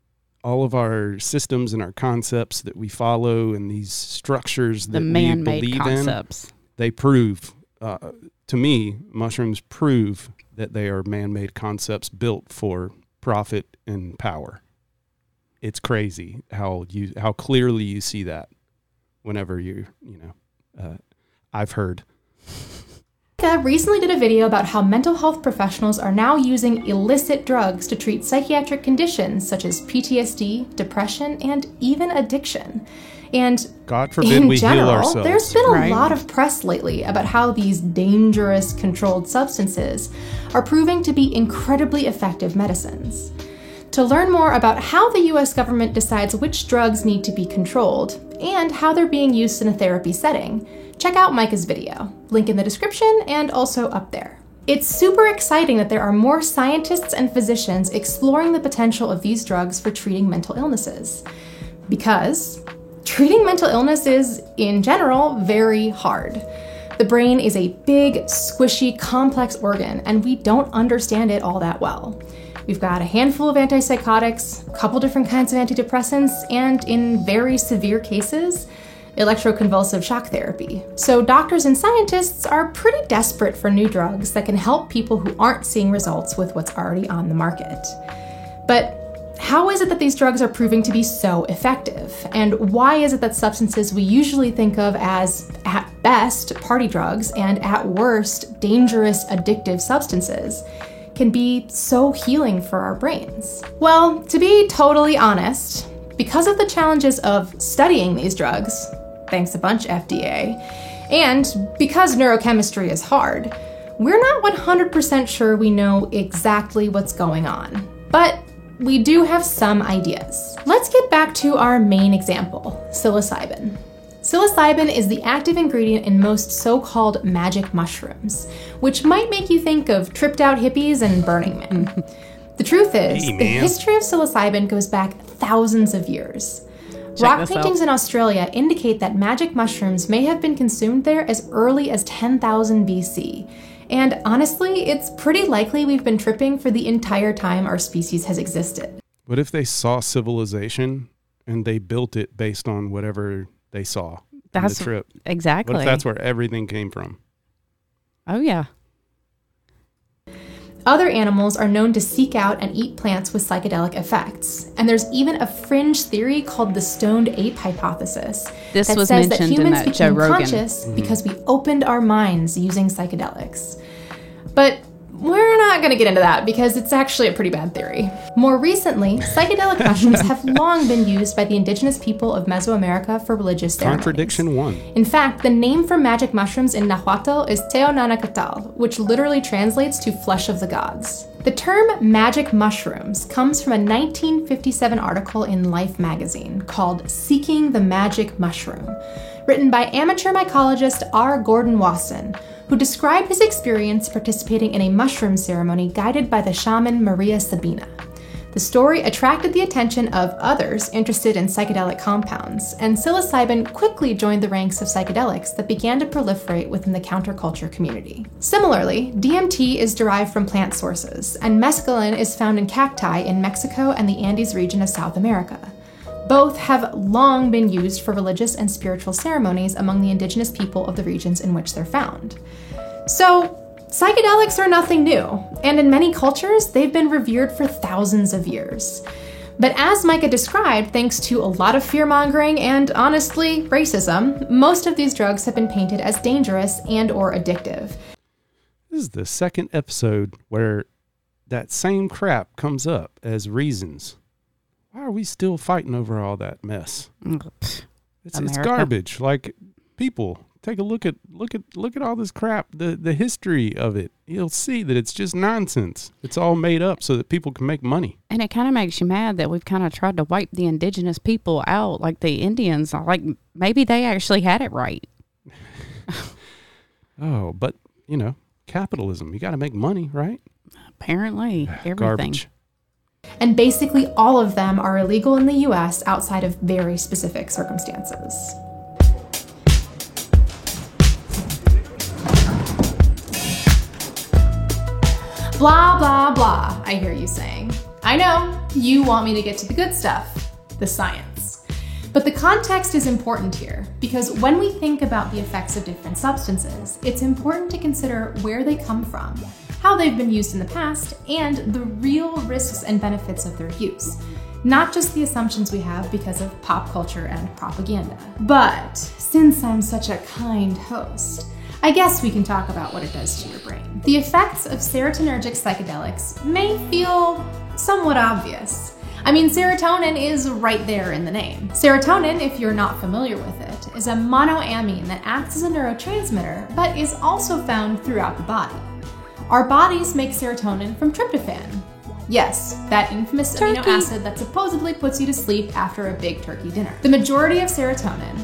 all of our systems and our concepts that we follow and these structures that we believe concepts. in, they prove, uh, to me, mushrooms prove that they are man-made concepts built for profit and power. It's crazy how you how clearly you see that whenever you you know uh, I've heard recently did a video about how mental health professionals are now using illicit drugs to treat psychiatric conditions such as PTSD, depression, and even addiction. And God forbid in we general, heal ourselves. There's been a right. lot of press lately about how these dangerous controlled substances are proving to be incredibly effective medicines. To learn more about how the US government decides which drugs need to be controlled and how they're being used in a therapy setting, check out Micah's video, link in the description and also up there. It's super exciting that there are more scientists and physicians exploring the potential of these drugs for treating mental illnesses. Because treating mental illness is, in general, very hard. The brain is a big, squishy, complex organ, and we don't understand it all that well. We've got a handful of antipsychotics, a couple different kinds of antidepressants, and in very severe cases, electroconvulsive shock therapy. So, doctors and scientists are pretty desperate for new drugs that can help people who aren't seeing results with what's already on the market. But how is it that these drugs are proving to be so effective? And why is it that substances we usually think of as, at best, party drugs and at worst, dangerous addictive substances can be so healing for our brains? Well, to be totally honest, because of the challenges of studying these drugs, thanks a bunch, FDA. And because neurochemistry is hard, we're not 100% sure we know exactly what's going on. But we do have some ideas. Let's get back to our main example psilocybin. Psilocybin is the active ingredient in most so called magic mushrooms, which might make you think of tripped out hippies and Burning Man. the truth is, Hey, the history of psilocybin goes back thousands of years. Rock paintings out. in Australia indicate that magic mushrooms may have been consumed there as early as 10,000 BC. And honestly, it's pretty likely we've been tripping for the entire time our species has existed. What if they saw civilization and they built it based on whatever they saw on That's the trip? exactly. What if that's where everything came from? Oh yeah. Other animals are known to seek out and eat plants with psychedelic effects. And there's even a fringe theory called the stoned ape hypothesis This that was says that humans that became conscious because we opened our minds using psychedelics. But we're not going to get into that because it's actually a pretty bad theory. More recently, psychedelic mushrooms have long been used by the indigenous people of Mesoamerica for religious ceremonies. Contradiction one. In fact, the name for magic mushrooms in Nahuatl is Teonanacatl, which literally translates to flesh of the gods. The term magic mushrooms comes from a 1957 article in Life magazine called Seeking the Magic Mushroom, written by amateur mycologist R. Gordon Wasson, who described his experience participating in a mushroom ceremony guided by the shaman Maria Sabina. The story attracted the attention of others interested in psychedelic compounds, and psilocybin quickly joined the ranks of psychedelics that began to proliferate within the counterculture community. Similarly, DMT is derived from plant sources, and mescaline is found in cacti in Mexico and the Andes region of South America. Both have long been used for religious and spiritual ceremonies among the indigenous people of the regions in which they're found. So, psychedelics are nothing new, and in many cultures, they've been revered for thousands of years. But as Micah described, thanks to a lot of fear mongering and honestly racism, most of these drugs have been painted as dangerous and or addictive. This is the second episode where that same crap comes up as reasons. Why are we still fighting over all that mess? Mm, it's, it's garbage. Like people, take a look at look at look at all this crap. The the history of it. You'll see that it's just nonsense. It's all made up so that people can make money. And it kind of makes you mad that we've kind of tried to wipe the indigenous people out, like the Indians. Like maybe they actually had it right. Oh, but you know, capitalism. You got to make money, right? Apparently, everything. Garbage. And basically, all of them are illegal in the US outside of very specific circumstances. Blah, blah, blah, I hear you saying. I know, you want me to get to the good stuff, the science. But the context is important here, because when we think about the effects of different substances, it's important to consider where they come from, how they've been used in the past, and the real risks and benefits of their use. Not just the assumptions we have because of pop culture and propaganda. But since I'm such a kind host, I guess we can talk about what it does to your brain. The effects of serotonergic psychedelics may feel somewhat obvious. I mean, serotonin is right there in the name. Serotonin, if you're not familiar with it, is a monoamine that acts as a neurotransmitter, but is also found throughout the body. Our bodies make serotonin from tryptophan. Yes, that infamous amino acid that supposedly puts you to sleep after a big turkey dinner. The majority of serotonin,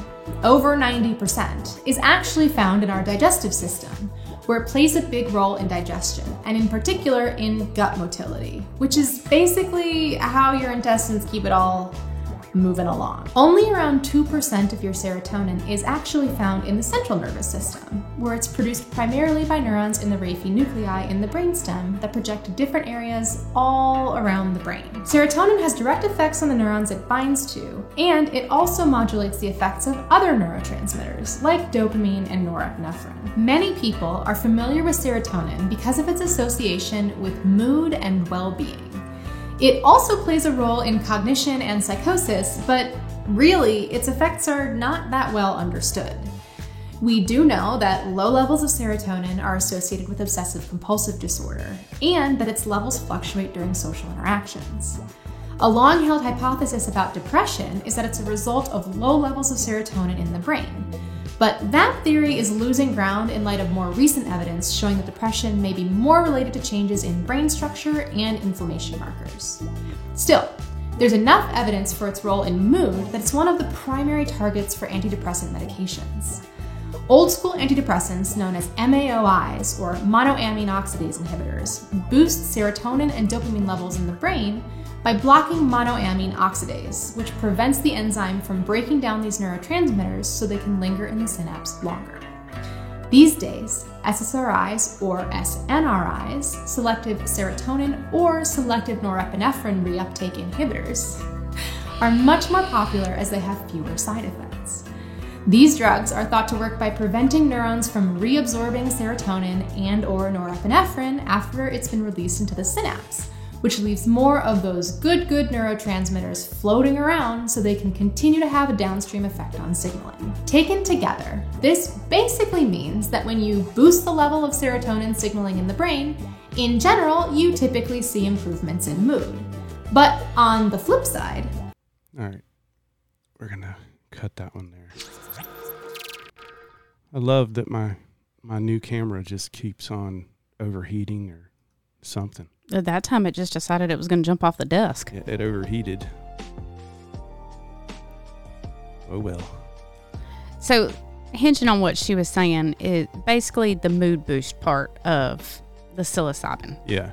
over 90%, is actually found in our digestive system, where it plays a big role in digestion, and in particular in gut motility, which is basically how your intestines keep it all moving along. Only around 2% of your serotonin is actually found in the central nervous system, where it's produced primarily by neurons in the raphe nuclei in the brainstem that project to different areas all around the brain. Serotonin has direct effects on the neurons it binds to, and it also modulates the effects of other neurotransmitters like dopamine and norepinephrine. Many people are familiar with serotonin because of its association with mood and well-being. It also plays a role in cognition and psychosis, but really, its effects are not that well understood. We do know that low levels of serotonin are associated with obsessive compulsive disorder, and that its levels fluctuate during social interactions. A long held hypothesis about depression is that it's a result of low levels of serotonin in the brain. But that theory is losing ground in light of more recent evidence showing that depression may be more related to changes in brain structure and inflammation markers. Still, there's enough evidence for its role in mood that it's one of the primary targets for antidepressant medications. Old school antidepressants, known as MAOIs or monoamine oxidase inhibitors, boost serotonin and dopamine levels in the brain by blocking monoamine oxidase, which prevents the enzyme from breaking down these neurotransmitters so they can linger in the synapse longer. These days, SSRIs or SNRIs, selective serotonin or selective norepinephrine reuptake inhibitors, are much more popular as they have fewer side effects. These drugs are thought to work by preventing neurons from reabsorbing serotonin and or norepinephrine after it's been released into the synapse, which leaves more of those good good neurotransmitters floating around so they can continue to have a downstream effect on signaling. Taken together, this basically means that when you boost the level of serotonin signaling in the brain, in general, you typically see improvements in mood. But on the flip side, all right, we're gonna cut that one there. I love that my my new camera just keeps on overheating or something. At that time, it just decided it was going to jump off the desk. It, it overheated. Oh well. So, hinging on what she was saying, it basically the mood boost part of the psilocybin. Yeah.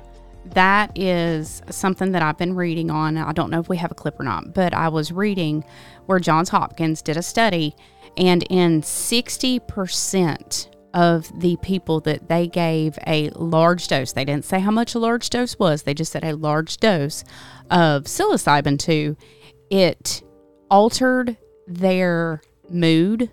That is something that I've been reading on. I don't know if we have a clip or not, but I was reading where Johns Hopkins did a study and in 60% of the people that they gave a large dose, they didn't say how much a large dose was, they just said a large dose of psilocybin to, it altered their mood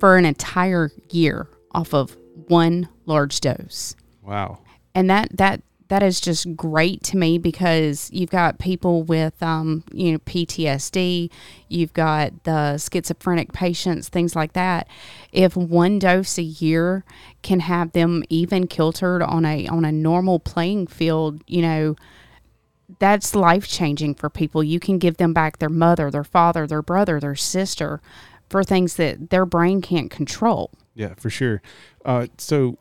for an entire year off of one large dose. Wow. And that that that is just great to me because you've got people with um, you know PTSD, you've got the schizophrenic patients, things like that. If one dose a year can have them even kiltered on a on a normal playing field, you know, that's life changing for people. You can give them back their mother, their father, their brother, their sister for things that their brain can't control. Yeah, for sure. Uh, so,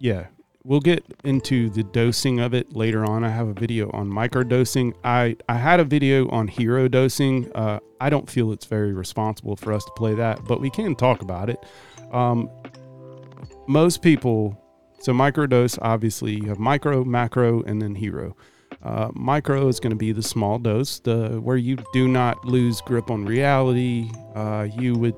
yeah, we'll get into the dosing of it later on. I have a video on microdosing. I, I had a video on hero dosing. Uh, I don't feel it's very responsible for us to play that, but we can talk about it. Um, most people, so microdose, obviously, you have micro, macro, and then hero. Uh, micro is going to be the small dose, the where you do not lose grip on reality. Uh, you would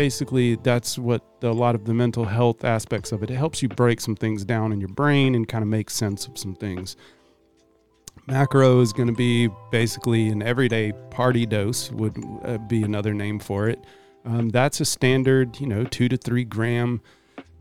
basically that's what the, a lot of the mental health aspects of it. It helps you break some things down in your brain and kind of make sense of some things. Macro is going to be basically an everyday party dose would uh, be another name for it. Um, that's a standard, you know, two to three gram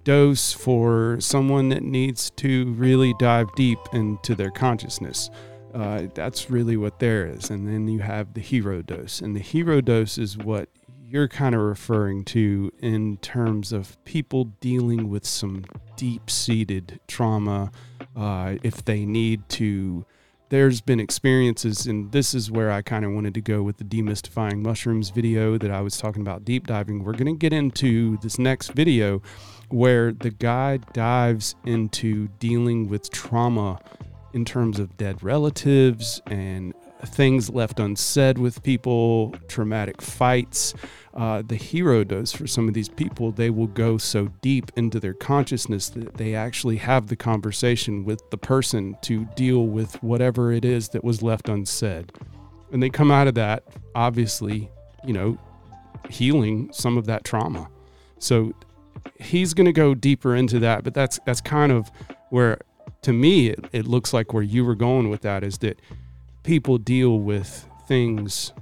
dose for someone that needs to really dive deep into their consciousness. Uh, that's really what there is. And then you have the hero dose. And the hero dose is what you're kind of referring to in terms of people dealing with some deep seated trauma, uh, if they need to. There's been experiences, and this is where I kind of wanted to go with the demystifying mushrooms video that I was talking about deep diving. We're going to get into this next video where the guy dives into dealing with trauma in terms of dead relatives and things left unsaid with people, traumatic fights. Uh, the hero does for some of these people, they will go so deep into their consciousness that they actually have the conversation with the person to deal with whatever it is that was left unsaid. And they come out of that, obviously, you know, healing some of that trauma. So he's going to go deeper into that, but that's that's kind of where to me it, it looks like where you were going with that is that people deal with things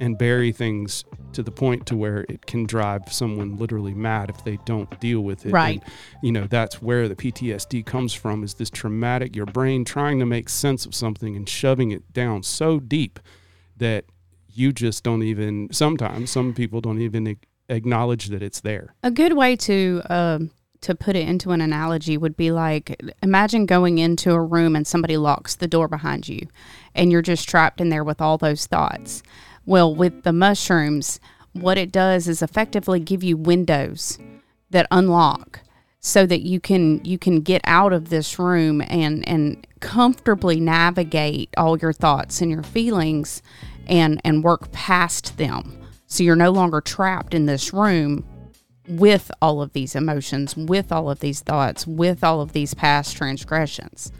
and bury things to the point to where it can drive someone literally mad if they don't deal with it. Right. And, you know, that's where the PTSD comes from is this traumatic, your brain trying to make sense of something and shoving it down so deep that you just don't even, sometimes some people don't even acknowledge that it's there. A good way to, um, to put it into an analogy would be like imagine going into a room and somebody locks the door behind you and you're just trapped in there with all those thoughts. Well, with the mushrooms, what it does is effectively give you windows that unlock so that you can you can get out of this room and and comfortably navigate all your thoughts and your feelings and and work past them. So you're no longer trapped in this room with all of these emotions, with all of these thoughts, with all of these past transgressions.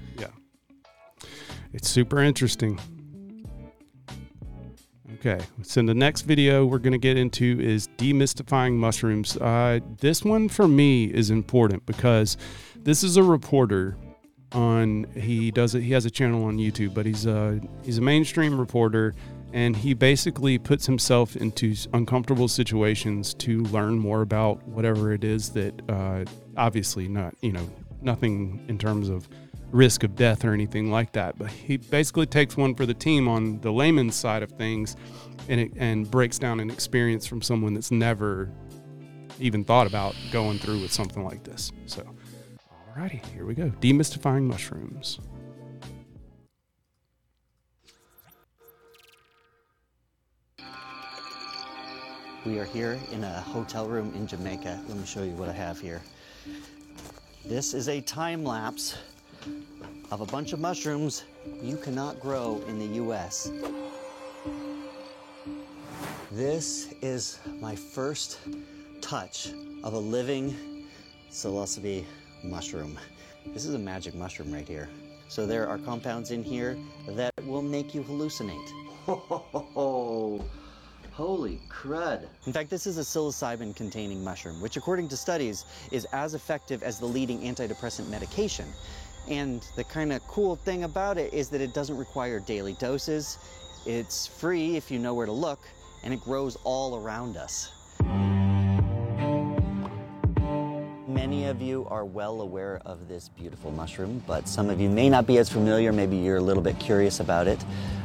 It's super interesting. Okay, so the next video we're going to get into is demystifying mushrooms. Uh, this one for me is important because this is a reporter on he does it he has a channel on YouTube but he's a he's a mainstream reporter and he basically puts himself into uncomfortable situations to learn more about whatever it is that uh, obviously not you know nothing in terms of risk of death or anything like that but he basically takes one for the team on the layman's side of things and it, and breaks down an experience from someone that's never even thought about going through with something like this so Alrighty, here we go. Demystifying mushrooms. We are here in a hotel room in Jamaica. Let me show you what I have here. This is a time lapse of a bunch of mushrooms you cannot grow in the US. This is my first touch of a living psilocybe mushroom. This is a magic mushroom right here. So there are compounds in here that will make you hallucinate. Oh, holy crud. In fact, this is a psilocybin containing mushroom, which according to studies is as effective as the leading antidepressant medication. And the kind of cool thing about it is that it doesn't require daily doses. It's free if you know where to look, and it grows all around us. Many of you are well aware of this beautiful mushroom, but some of you may not be as familiar. Maybe you're a little bit curious about it.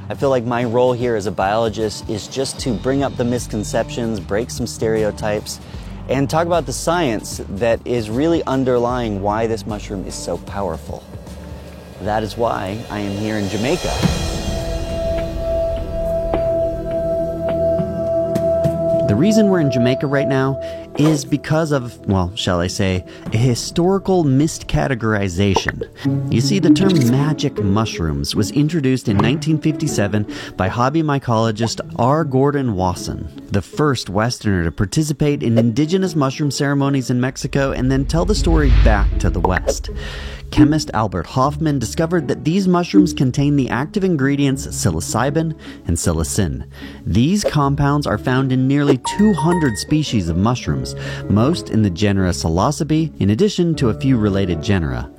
I feel like my role here as a biologist is just to bring up the misconceptions, break some stereotypes, and talk about the science that is really underlying why this mushroom is so powerful. That is why I am here in Jamaica. The reason we're in Jamaica right now is because of, well, shall I say, a historical miscategorization. You see, the term magic mushrooms was introduced in 1957 by hobby mycologist R. Gordon Wasson, the first Westerner to participate in indigenous mushroom ceremonies in Mexico and then tell the story back to the West chemist Albert Hofmann discovered that these mushrooms contain the active ingredients psilocybin and psilocin. These compounds are found in nearly 200 species of mushrooms, most in the genera Psilocybe, in addition to a few related genera.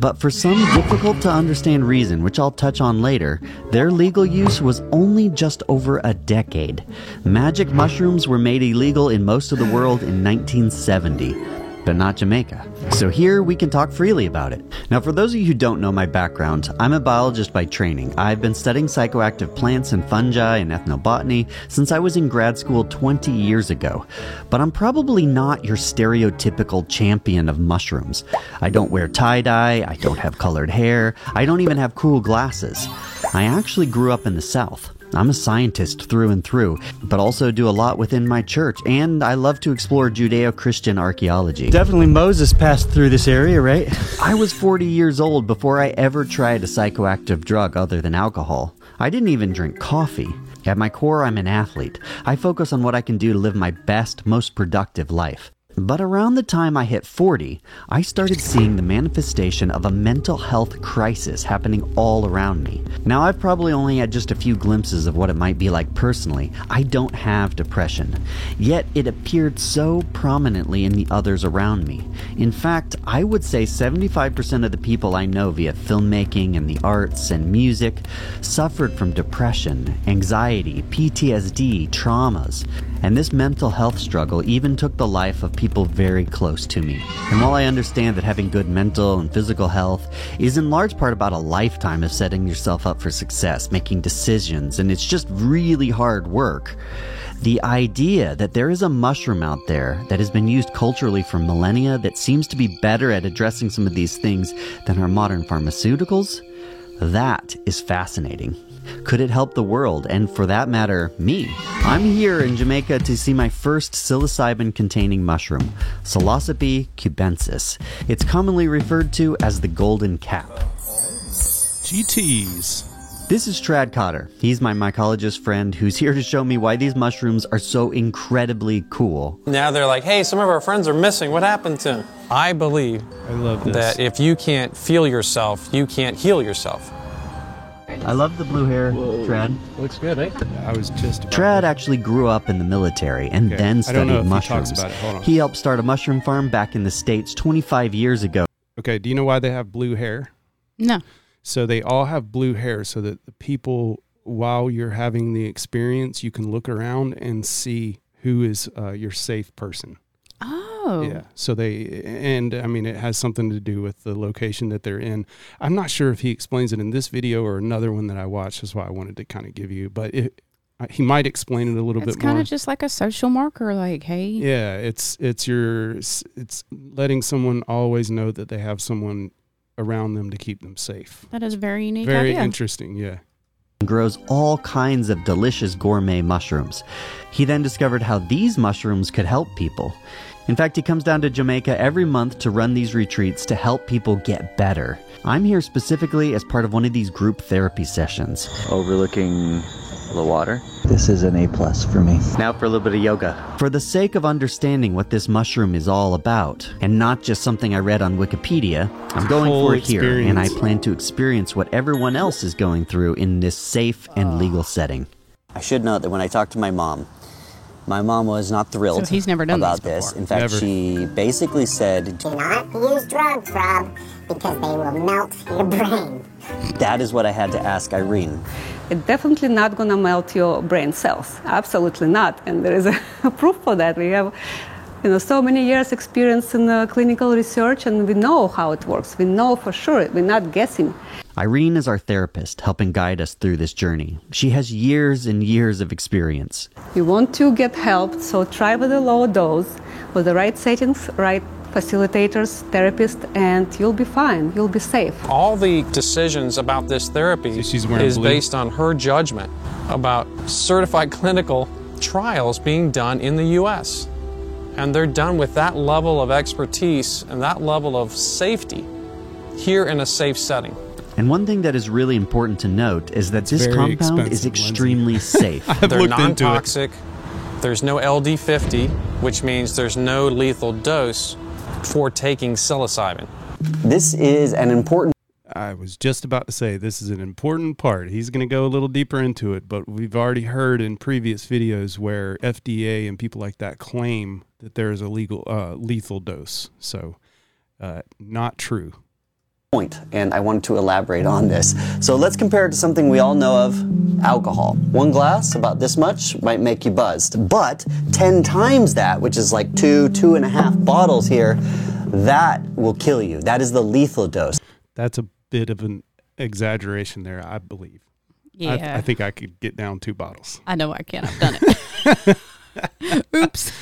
But for some difficult to understand reason, which I'll touch on later, their legal use was only just over a decade. Magic mushrooms were made illegal in most of the world in 1970 but not Jamaica. So here we can talk freely about it. Now, for those of you who don't know my background, I'm a biologist by training. I've been studying psychoactive plants and fungi and ethnobotany since I was in grad school 20 years ago. But I'm probably not your stereotypical champion of mushrooms. I don't wear tie dye, I don't have colored hair, I don't even have cool glasses. I actually grew up in the South. I'm a scientist through and through, but also do a lot within my church, and I love to explore Judeo Christian archaeology. Definitely Moses passed through this area, right? I was 40 years old before I ever tried a psychoactive drug other than alcohol. I didn't even drink coffee. At my core, I'm an athlete. I focus on what I can do to live my best, most productive life. But around the time I hit 40, I started seeing the manifestation of a mental health crisis happening all around me. Now, I've probably only had just a few glimpses of what it might be like personally. I don't have depression. Yet it appeared so prominently in the others around me. In fact, I would say 75% of the people I know via filmmaking and the arts and music suffered from depression, anxiety, PTSD, traumas. And this mental health struggle even took the life of people very close to me. And while I understand that having good mental and physical health is in large part about a lifetime of setting yourself up for success, making decisions, and it's just really hard work, the idea that there is a mushroom out there that has been used culturally for millennia that seems to be better at addressing some of these things than our modern pharmaceuticals, that is fascinating. Could it help the world, and for that matter, me? I'm here in Jamaica to see my first psilocybin containing mushroom, Psilocybe cubensis. It's commonly referred to as the golden cap. GTs. This is Tradd Cotter. He's my mycologist friend who's here to show me why these mushrooms are so incredibly cool. Now they're like, hey, some of our friends are missing. What happened to them? I believe I love this. that if you can't feel yourself, you can't heal yourself. I love the blue hair, Tradd. Looks good, eh? I was just about Tradd actually grew up in the military and Okay. then I don't know studied if he mushrooms. talks about it. Hold on. He helped start a mushroom farm back in the States 25 years ago. Okay, do you know why they have blue hair? No. So they all have blue hair so that the people, while you're having the experience, you can look around and see who is uh, your safe person. Oh. Yeah. So they, and I mean, it has something to do with the location that they're in. I'm not sure if he explains it in this video or another one that I watched. That's why I wanted to kind of give you, but it, he might explain it a little It's bit kind more. of just like a social marker, like, hey, Yeah, it's it's your it's letting someone always know that they have someone around them to keep them safe. that is a very unique Very idea. interesting, yeah. grows all kinds of delicious gourmet mushrooms. He then discovered how these mushrooms could help people. In fact, he comes down to Jamaica every month to run these retreats to help people get better. I'm here specifically as part of one of these group therapy sessions. Overlooking the water. This is an A plus for me. Now for a little bit of yoga. For the sake of understanding what this mushroom is all about, and not just something I read on Wikipedia, I'm going Whole for it here, and I plan to experience what everyone else is going through in this safe and legal setting. I should note that when I talked to my mom, my mom was not thrilled So he's never done about this this. In fact, Never. she basically said, Do not use drugs, Rob, because they will melt your brain. That is what I had to ask Irene. It's definitely not going to melt your brain cells. Absolutely not. And there is a proof for that. We have you know, so many years experience in uh, clinical research and we know how it works. We know for sure. We're not guessing. Irene is our therapist, helping guide us through this journey. She has years and years of experience. You want to get help, so try with a low dose, with the right settings, right facilitators, therapists, and you'll be fine. You'll be safe. All the decisions about this therapy she's wearing is blue. based on her judgment about certified clinical trials being done in the U.S. And they're done with that level of expertise and that level of safety here in a safe setting. And one thing that is really important to note is that this compound is extremely safe. I've they're looked into it. non-toxic. There's no LD50, which means there's no lethal dose for taking psilocybin. This is an important I was just about to say this is an important part. He's going to go a little deeper into it, but we've already heard in previous videos where FDA and people like that claim that there is a legal uh, lethal dose. So, uh, not true. Point, and I wanted to elaborate on this. So let's compare it to something we all know of alcohol. One glass, about this much, might make you buzzed. But 10 times that, which is like two, two and a half bottles here, that will kill you. That is the lethal dose. That's a bit of an exaggeration there, I believe. I, Yeah. I think I could get down two bottles. I know I can. I've done it. Oops.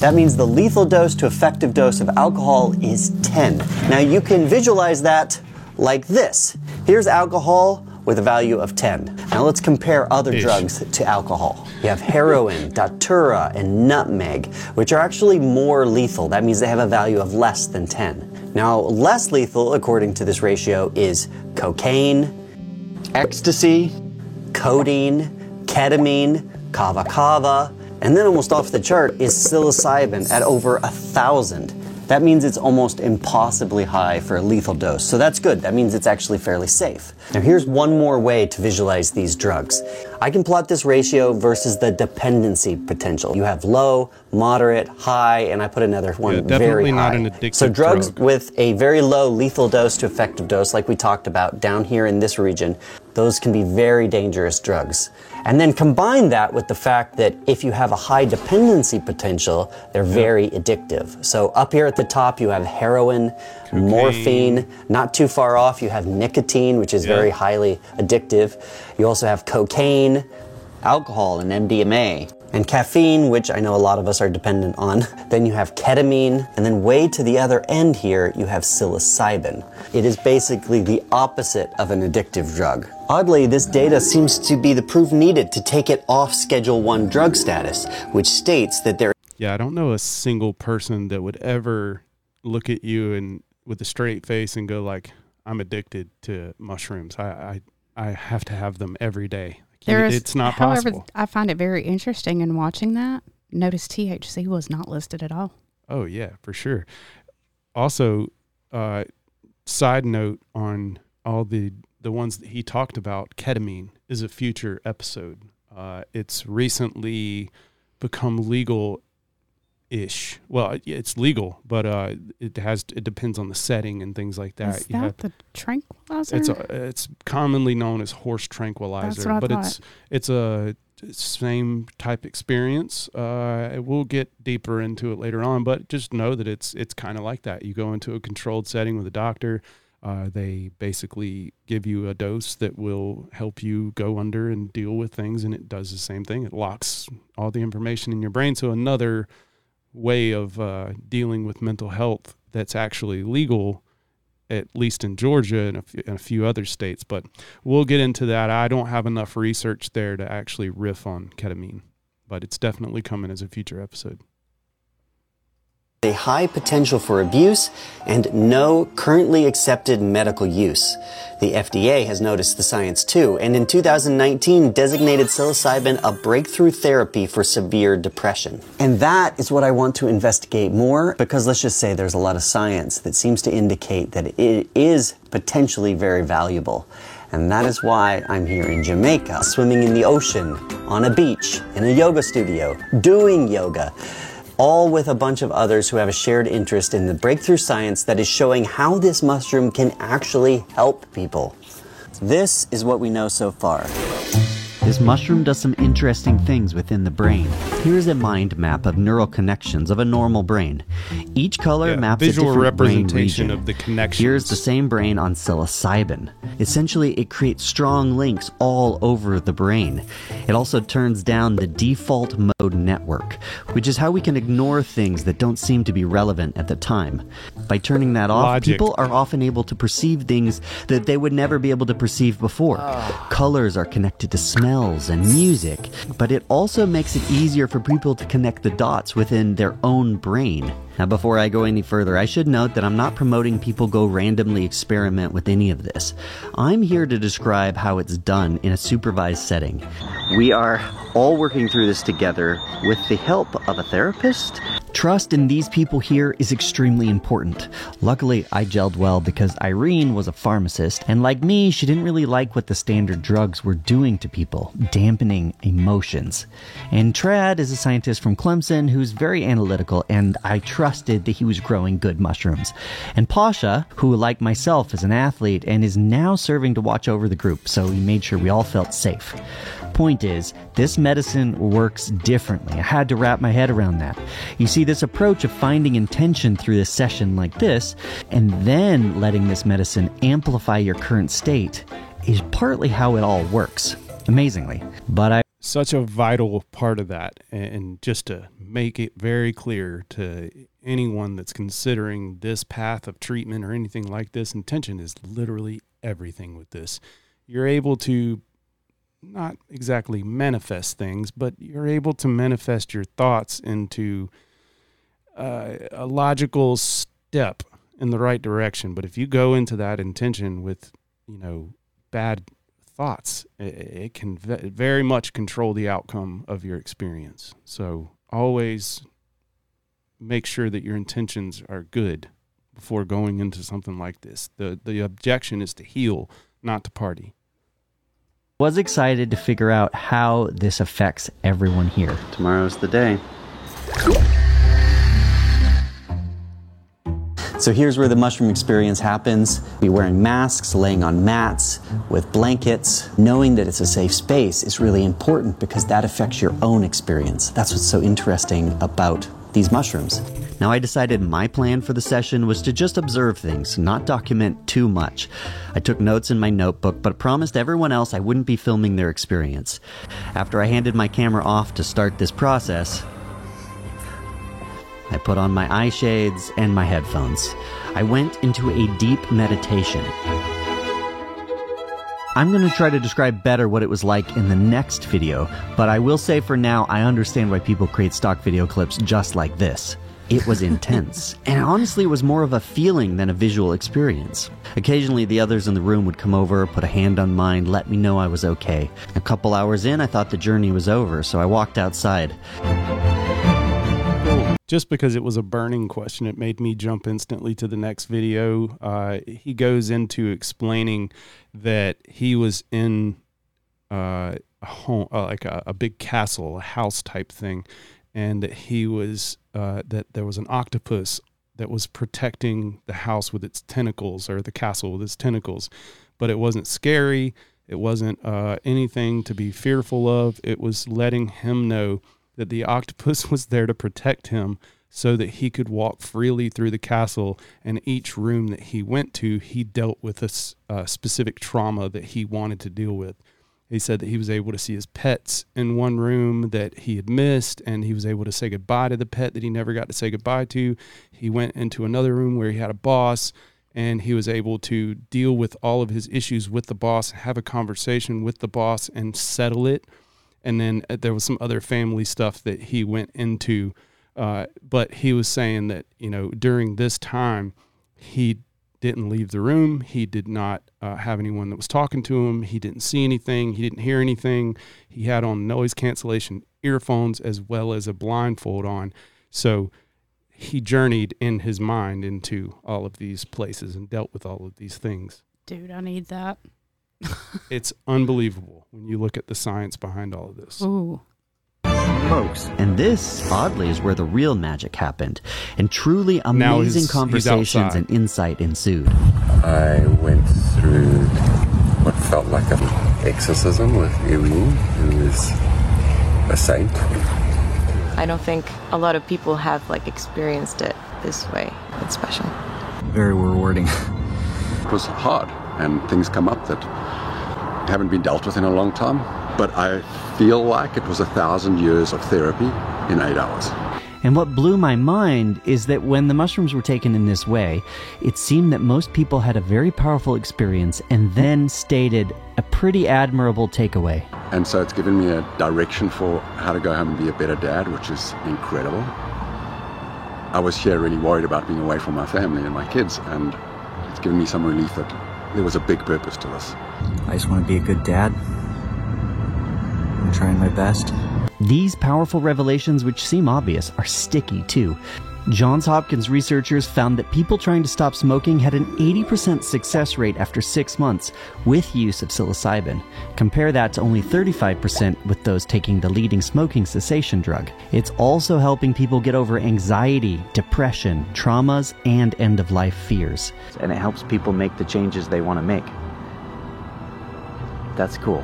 That means the lethal dose to effective dose of alcohol is 10. Now you can visualize that like this. Here's alcohol with a value of 10. Now let's compare other Ish. drugs to alcohol. You have heroin, datura, and nutmeg, which are actually more lethal. That means they have a value of less than 10. Now, less lethal, according to this ratio, is cocaine, ecstasy, codeine, ketamine, kava kava, and then almost off the chart is psilocybin at over a thousand. That means it's almost impossibly high for a lethal dose. So that's good. That means it's actually fairly safe. Now here's one more way to visualize these drugs. I can plot this ratio versus the dependency potential. You have low, moderate, high, and I put another one Yeah, very definitely high. not an addictive so drugs drug. with a very low lethal dose to effective dose, like we talked about down here in this region, those can be very dangerous drugs. And then combine that with the fact that if you have a high dependency potential, they're very addictive. So up here at the top, you have heroin, morphine. Not too far off, you have nicotine, which is Yeah. very highly addictive. You also have cocaine, alcohol, and MDMA. And caffeine, which I know a lot of us are dependent on. Then you have ketamine, and then way to the other end here, you have psilocybin. It is basically the opposite of an addictive drug. Oddly, this data seems to be the proof needed to take it off Schedule 1 drug status, which states that there Yeah, I don't know a single person that would ever look at you and with a straight face and go like, "I'm addicted to mushrooms." I, I I have to have them every day. There is, it's not however, possible. I find it very interesting in watching that. Notice THC was not listed at all. Oh yeah, for sure. Also, uh, side note on all the the ones that he talked about, ketamine is a future episode. Uh, it's recently become legal ish. Well, it's legal, but uh, it has it depends on the setting and things like that. Is that have- the tranquilizer? it's a, it's commonly known as horse tranquilizer, but it's thought. it's a same type experience. Uh, we'll get deeper into it later on, but just know that it's it's kind of like that. You go into a controlled setting with a doctor. Uh, they basically give you a dose that will help you go under and deal with things, and it does the same thing. It locks all the information in your brain. So another way of uh, dealing with mental health that's actually legal at least in Georgia and and a few other states. But we'll get into that. I don't have enough research there to actually riff on ketamine, but it's definitely coming as a future episode. A high potential for abuse and no currently accepted medical use. The FDA has noticed the science too, and in 2019 designated psilocybin a breakthrough therapy for severe depression. And that is what I want to investigate more because let's just say there's a lot of science that seems to indicate that it is potentially very valuable. And that is why I'm here in Jamaica, swimming in the ocean, on a beach, in a yoga studio, doing yoga all with a bunch of others who have a shared interest in the breakthrough science that is showing how this mushroom can actually help people. This is what we know so far. This mushroom does some interesting things within the brain. Here's a mind map of neural connections of a normal brain. Each color Yeah, maps visual a different brain representation region. of the connections. Here's the same brain on psilocybin. Essentially, it creates strong links all over the brain. It also turns down the default mode network, which is how we can ignore things that don't seem to be relevant at the time. By turning that off, Logic. people are often able to perceive things that they would never be able to perceive before. Ah. Colors are connected to smells and music, but it also makes it easier for people to connect the dots within their own brain. Now, before I go any further, I should note that I'm not promoting people go randomly experiment with any of this. I'm here to describe how it's done in a supervised setting. We are all working through this together with the help of a therapist. Trust in these people here is extremely important. Luckily, I gelled well because Irene was a pharmacist, and like me, she didn't really like what the standard drugs were doing to people, dampening emotions. And Tradd is a scientist from Clemson who's very analytical, and I trusted that he was growing good mushrooms. And Pasha, who, like myself, is an athlete and is now serving to watch over the group, so he made sure we all felt safe. Point is, this medicine works differently. I had to wrap my head around that. You see, this approach of finding intention through a session like this, and then letting this medicine amplify your current state, is partly how it all works. Amazingly. But I Such a vital part of that. And just to make it very clear to anyone that's considering this path of treatment or anything like this, intention is literally everything with this. You're able to not exactly manifest things, but you're able to manifest your thoughts into uh, a logical step in the right direction. But if you go into that intention with, you know, bad thoughts, it, it can ve- very much control the outcome of your experience. So always make sure that your intentions are good before going into something like this. The the objection is to heal, not to party. was excited to figure out how this affects everyone here. Tomorrow's the day. So here's where the mushroom experience happens. Be wearing masks, laying on mats, with blankets. Knowing that it's a safe space is really important because that affects your own experience. That's what's so interesting about these mushrooms. Now, I decided my plan for the session was to just observe things, not document too much. I took notes in my notebook, but promised everyone else I wouldn't be filming their experience. After I handed my camera off to start this process, I put on my eye shades and my headphones. I went into a deep meditation. I'm going to try to describe better what it was like in the next video, but I will say for now, I understand why people create stock video clips just like this. It was intense, and honestly, it was more of a feeling than a visual experience. Occasionally, the others in the room would come over, put a hand on mine, let me know I was okay. A couple hours in, I thought the journey was over, so I walked outside. Just because it was a burning question, it made me jump instantly to the next video. Uh, he goes into explaining that he was in uh, a home, uh, like a, a big castle, a house type thing, and that he was uh, that there was an octopus that was protecting the house with its tentacles or the castle with its tentacles, but it wasn't scary. It wasn't uh, anything to be fearful of. It was letting him know that the octopus was there to protect him so that he could walk freely through the castle. And each room that he went to, he dealt with a specific trauma that he wanted to deal with. He said that he was able to see his pets in one room that he had missed, and he was able to say goodbye to the pet that he never got to say goodbye to. He went into another room where he had a boss, and he was able to deal with all of his issues with the boss, have a conversation with the boss, and settle it. And then uh, there was some other family stuff that he went into. Uh, but he was saying that, you know, during this time, he didn't leave the room. He did not uh, have anyone that was talking to him. He didn't see anything. He didn't hear anything. He had on noise cancellation earphones as well as a blindfold on. So he journeyed in his mind into all of these places and dealt with all of these things. Dude, I need that. It's unbelievable when you look at the science behind all of this. Ooh. Folks. And this, oddly, is where the real magic happened, and truly amazing he's- he's conversations outside. and insight ensued. I went through what felt like an exorcism with Irene, who is a saint. I don't think a lot of people have like experienced it this way. It's special. Very rewarding. It was hard, and things come up that haven't been dealt with in a long time. But I feel like it was a thousand years of therapy in eight hours. And what blew my mind is that when the mushrooms were taken in this way, it seemed that most people had a very powerful experience and then stated a pretty admirable takeaway. And so it's given me a direction for how to go home and be a better dad, which is incredible. I was here really worried about being away from my family and my kids, and it's given me some relief that there was a big purpose to this. I just want to be a good dad. I'm trying my best. These powerful revelations, which seem obvious, are sticky too. Johns Hopkins researchers found that people trying to stop smoking had an 80% success rate after six months with use of psilocybin. Compare that to only 35% with those taking the leading smoking cessation drug. It's also helping people get over anxiety, depression, traumas, and end of life fears. And it helps people make the changes they want to make. That's cool.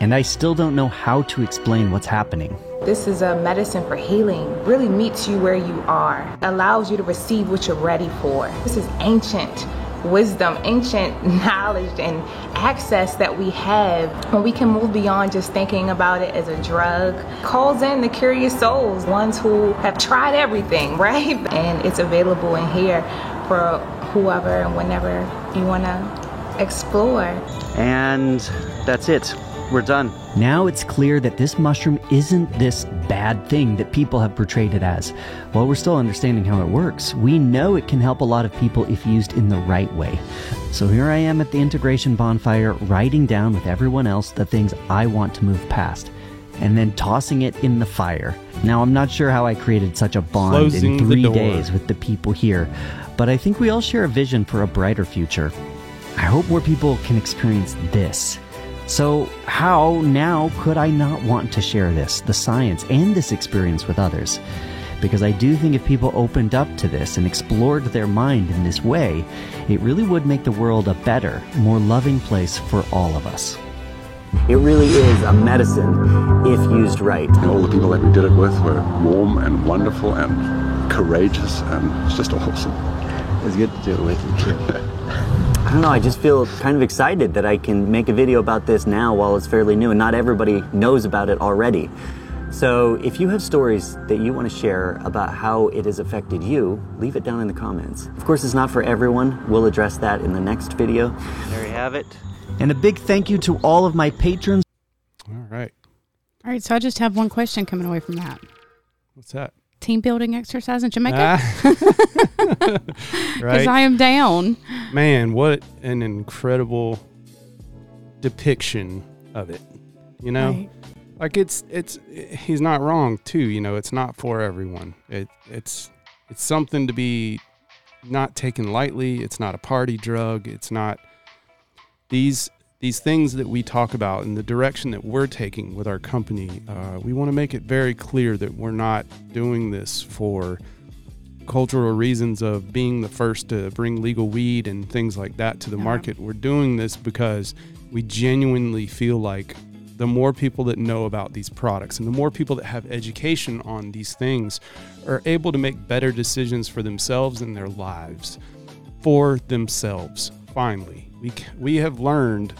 And I still don't know how to explain what's happening. This is a medicine for healing. Really meets you where you are, allows you to receive what you're ready for. This is ancient wisdom, ancient knowledge, and access that we have when we can move beyond just thinking about it as a drug. Calls in the curious souls, ones who have tried everything, right? And it's available in here for whoever and whenever you want to explore. And that's it. We're done. Now it's clear that this mushroom isn't this bad thing that people have portrayed it as. While we're still understanding how it works, we know it can help a lot of people if used in the right way. So here I am at the integration bonfire, writing down with everyone else the things I want to move past, and then tossing it in the fire. Now, I'm not sure how I created such a bond Closing in three days with the people here, but I think we all share a vision for a brighter future. I hope more people can experience this. So, how now could I not want to share this, the science, and this experience with others? Because I do think if people opened up to this and explored their mind in this way, it really would make the world a better, more loving place for all of us. It really is a medicine if used right. And all the people that we did it with were warm and wonderful and courageous, and it's just awesome. It's good to do it with you too. I don't know, I just feel kind of excited that I can make a video about this now while it's fairly new and not everybody knows about it already. So if you have stories that you want to share about how it has affected you, leave it down in the comments. Of course, it's not for everyone. We'll address that in the next video. There you have it. And a big thank you to all of my patrons. All right. All right, so I just have one question coming away from that. What's that? Team building exercise in Jamaica? Ah. Because right. I am down. Man, what an incredible depiction of it. You know, Right. like it's it's he's not wrong too. You know, it's not for everyone. It it's it's something to be not taken lightly. It's not a party drug. It's not these these things that we talk about and the direction that we're taking with our company. Uh, we want to make it very clear that we're not doing this for cultural reasons of being the first to bring legal weed and things like that to the market. We're doing this because we genuinely feel like the more people that know about these products and the more people that have education on these things are able to make better decisions for themselves and their lives for themselves. Finally, we we have learned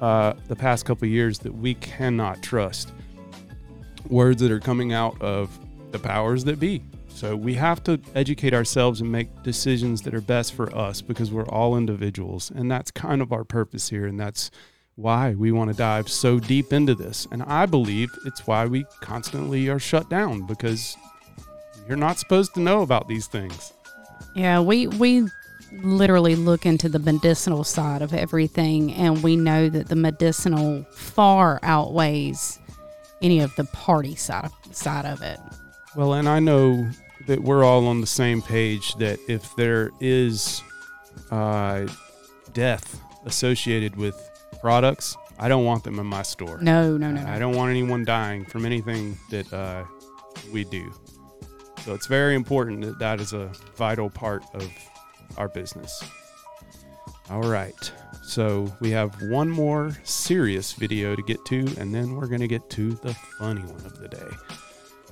uh, the past couple years that we cannot trust words that are coming out of the powers that be. So we have to educate ourselves and make decisions that are best for us because we're all individuals. And that's kind of our purpose here. And that's why we want to dive so deep into this. And I believe it's why we constantly are shut down because you're not supposed to know about these things. Yeah, we we literally look into the medicinal side of everything, and we know that the medicinal far outweighs any of the party side side of it. Well, and I know that we're all on the same page that if there is uh, death associated with products, I don't want them in my store. No, no, no, no. I don't want anyone dying from anything that uh, we do. So it's very important that that is a vital part of our business. All right. So we have one more serious video to get to, and then we're going to get to the funny one of the day.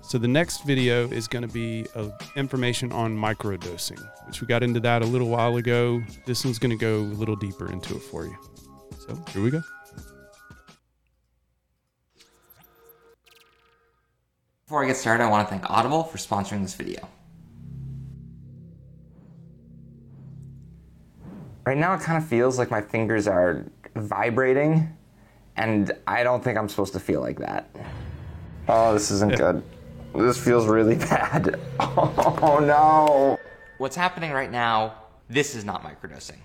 So the next video is going to be uh, information on microdosing, which we got into that a little while ago. This one's going to go a little deeper into it for you. So here we go. Before I get started, I want to thank Audible for sponsoring this video. Right now, it kind of feels like my fingers are vibrating, and I don't think I'm supposed to feel like that. Oh, this isn't good. This feels really bad. Oh no. What's happening right now, this is not microdosing.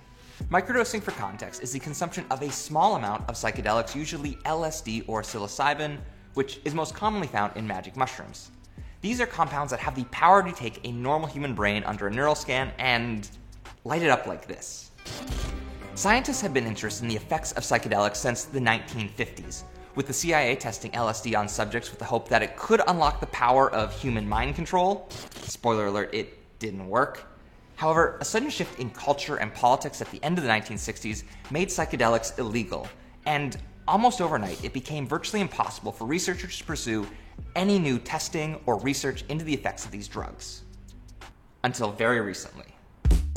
Microdosing, for context, is the consumption of a small amount of psychedelics, usually LSD or psilocybin, which is most commonly found in magic mushrooms. These are compounds that have the power to take a normal human brain under a neural scan and light it up like this. Scientists have been interested in the effects of psychedelics since the 1950s, with the CIA testing LSD on subjects with the hope that it could unlock the power of human mind control. Spoiler alert, it didn't work. However, a sudden shift in culture and politics at the end of the 1960s made psychedelics illegal, and almost overnight, it became virtually impossible for researchers to pursue any new testing or research into the effects of these drugs. Until very recently.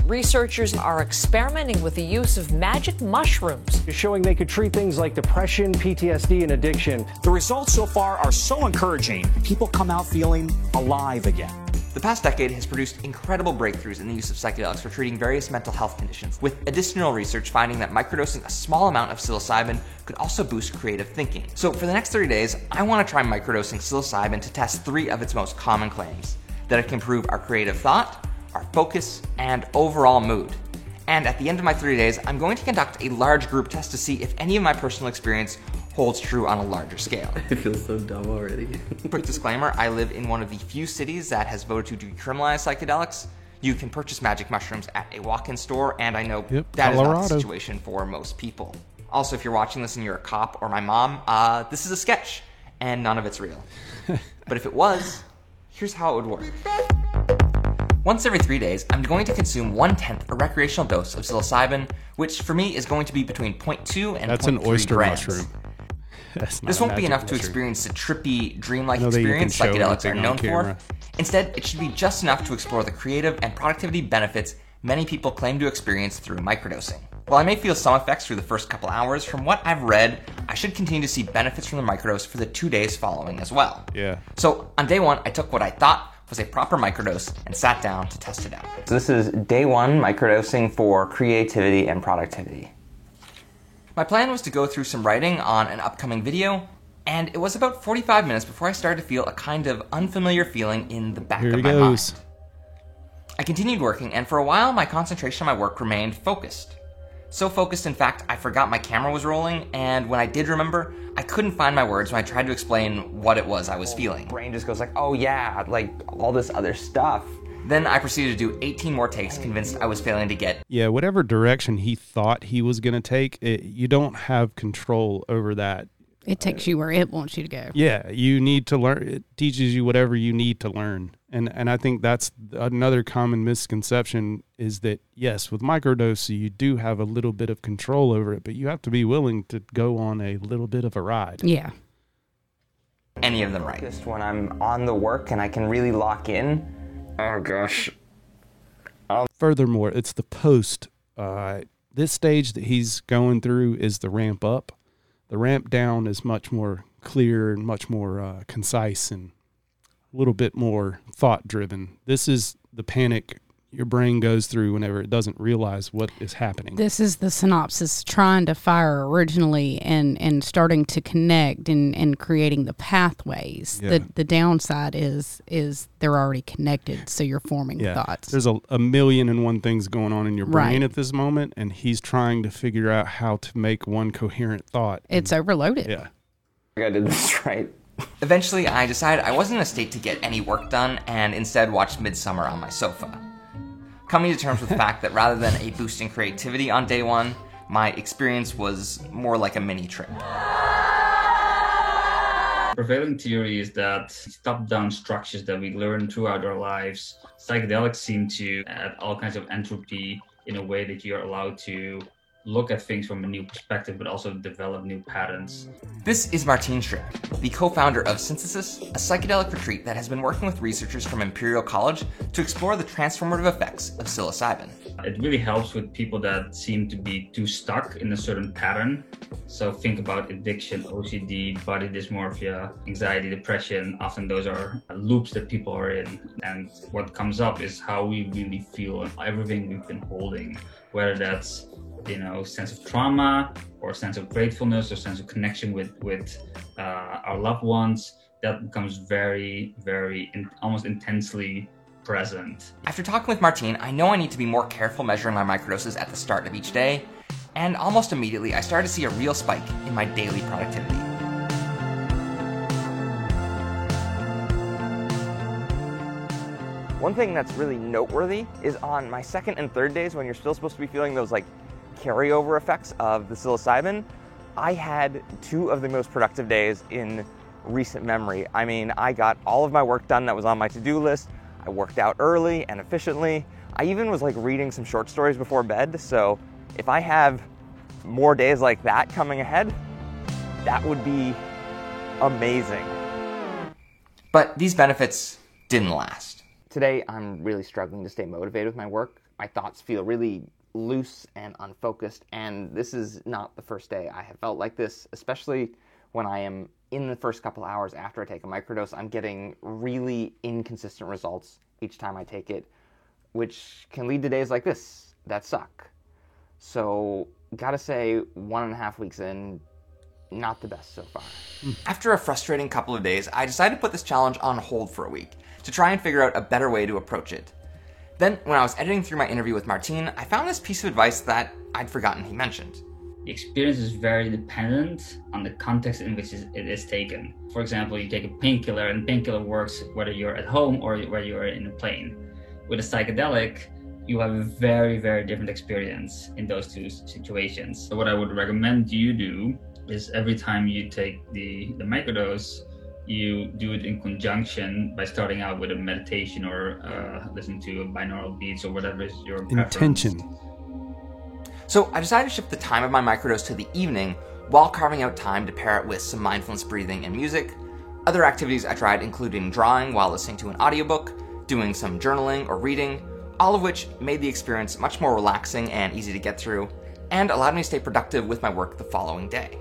Researchers are experimenting with the use of magic mushrooms. Showing they could treat things like depression, PTSD, and addiction. The results so far are so encouraging, people come out feeling alive again. The past decade has produced incredible breakthroughs in the use of psychedelics for treating various mental health conditions, with additional research finding that microdosing a small amount of psilocybin could also boost creative thinking. So, for the next 30 days, I want to try microdosing psilocybin to test three of its most common claims that it can improve our creative thought, our focus, and overall mood. And at the end of my 30 days, I'm going to conduct a large group test to see if any of my personal experience holds true on a larger scale. I feel so dumb already. Quick disclaimer I live in one of the few cities that has voted to decriminalize psychedelics. You can purchase magic mushrooms at a walk in store, and I know Yep, that is not Colorado. the situation for most people. Also, if you're watching this and you're a cop or my mom, uh, this is a sketch, and none of it's real. but if it was, here's how it would work. Once every three days, I'm going to consume one tenth a recreational dose of psilocybin, which for me is going to be between 0.2 and That's an oyster grams. mushroom. This won't be enough to experience the trippy, dreamlike I know that you can experience psychedelics are known camera. for. Instead, it should be just enough to explore the creative and productivity benefits many people claim to experience through microdosing. While I may feel some effects through the first couple hours, from what I've read, I should continue to see benefits from the microdose for the two days following as well. Yeah. So on day one, I took what I thought was a proper microdose and sat down to test it out. So this is day one microdosing for creativity and productivity. My plan was to go through some writing on an upcoming video, And it was about 45 minutes before I started to feel a kind of unfamiliar feeling in the back Here of my goes. mind. I continued working, and for a while, my concentration on my work remained focused. So focused, in fact, I forgot my camera was rolling, and when I did remember, I couldn't find my words when I tried to explain what it was I was feeling. Brain just goes like, oh yeah, like all this other stuff. Then I proceeded to do 18 more takes, convinced I was failing to get Yeah, whatever direction he thought he was going to take, it, you don't have control over that. It takes you where it wants you to go. Yeah, you need to learn. It teaches you whatever you need to learn, and and I think that's another common misconception is that yes, with microdose you do have a little bit of control over it, but you have to be willing to go on a little bit of a ride. Yeah. any of them right. Just when I'm on the work and I can really lock in. Oh gosh. Furthermore, it's the post. Uh, this stage that he's going through is the ramp up. The ramp down is much more clear and much more uh, concise and a little bit more thought driven. This is the panic your brain goes through whenever it doesn't realize what is happening. This is the synapses trying to fire originally and, and starting to connect and, and creating the pathways. Yeah. The the downside is is they're already connected, so you're forming yeah, thoughts. there's a, a million and one things going on in your brain Right. at this moment, and he's trying to figure out how to make one coherent thought. It's overloaded. Yeah. I did this right. Eventually, I decided I wasn't in a state to get any work done and instead watched Midsommar on my sofa. Coming to terms with the fact that rather than a boost in creativity on day one, my experience was more like a mini trip. Prevailing theory is that top-down structures that we learn throughout our lives, psychedelics seem to add all kinds of entropy in a way that you're allowed to look at things from a new perspective, but also develop new patterns. This is Martin Strick, the co founder of Synthesis, a psychedelic retreat that has been working with researchers from Imperial College to explore the transformative effects of psilocybin. It really helps with people that seem to be too stuck in a certain pattern. So think about addiction, OCD, body dysmorphia, anxiety, depression. Often those are loops that people are in. And what comes up is how we really feel and everything we've been holding, whether that's you know sense of trauma or sense of gratefulness or sense of connection with with uh, our loved ones that becomes very very in, almost intensely present After talking with Martine, I know I need to be more careful measuring my microdoses at the start of each day, and almost immediately I started to see a real spike in my daily productivity. One thing that's really noteworthy is on my second and third days when you're still supposed to be feeling those like carryover effects of the psilocybin, I had two of the most productive days in recent memory. I mean, I got all of my work done that was on my to-do list. I worked out early and efficiently. I even was like reading some short stories before bed. So if I have more days like that coming ahead, that would be amazing. But these benefits didn't last. Today, I'm really struggling to stay motivated with my work. My thoughts feel really loose and unfocused, and this is not the first day I have felt like this, especially when I am in the first couple hours after I take a microdose. I'm getting really inconsistent results each time I take it, which can lead to days like this that suck. So, gotta say, one and a half weeks in, not the best so far. After a frustrating couple of days, I decided to put this challenge on hold for a week to try and figure out a better way to approach it. Then, when I was editing through my interview with Martine, I found this piece of advice that I'd forgotten he mentioned. the experience is very dependent on the context in which it is taken. For example, you take a painkiller, and painkiller works whether you're at home or whether you're in a plane. With a psychedelic, you have a very, very different experience in those two situations. So, what I would recommend you do is every time you take the, the microdose, you do it in conjunction by starting out with a meditation or uh, listening to binaural beats or whatever is your preference. Intention. So I decided to shift the time of my microdose to the evening while carving out time to pair it with some mindfulness breathing and music. Other activities I tried including drawing while listening to an audiobook, doing some journaling or reading, all of which made the experience much more relaxing and easy to get through, and allowed me to stay productive with my work the following day.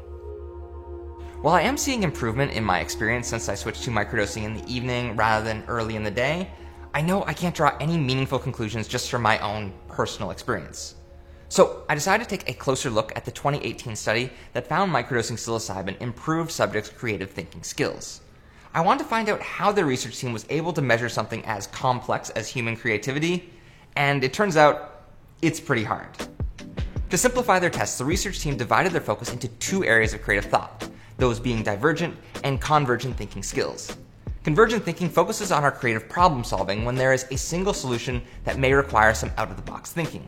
While I am seeing improvement in my experience since I switched to microdosing in the evening rather than early in the day, I know I can't draw any meaningful conclusions just from my own personal experience. So I decided to take a closer look at the 2018 study that found microdosing psilocybin improved subjects' creative thinking skills. I wanted to find out how the research team was able to measure something as complex as human creativity, and it turns out it's pretty hard. To simplify their tests, the research team divided their focus into two areas of creative thought, those being divergent and convergent thinking skills. Convergent thinking focuses on our creative problem solving when there is a single solution that may require some out of the box thinking.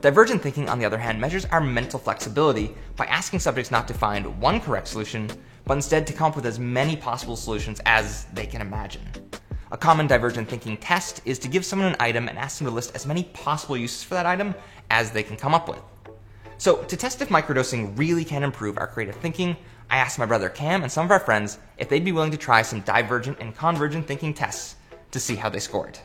Divergent thinking, on the other hand, measures our mental flexibility by asking subjects not to find one correct solution, but instead to come up with as many possible solutions as they can imagine. A common divergent thinking test is to give someone an item and ask them to list as many possible uses for that item as they can come up with. So, to test if microdosing really can improve our creative thinking, I asked my brother Cam and some of our friends if they'd be willing to try some divergent and convergent thinking tests to see how they scored.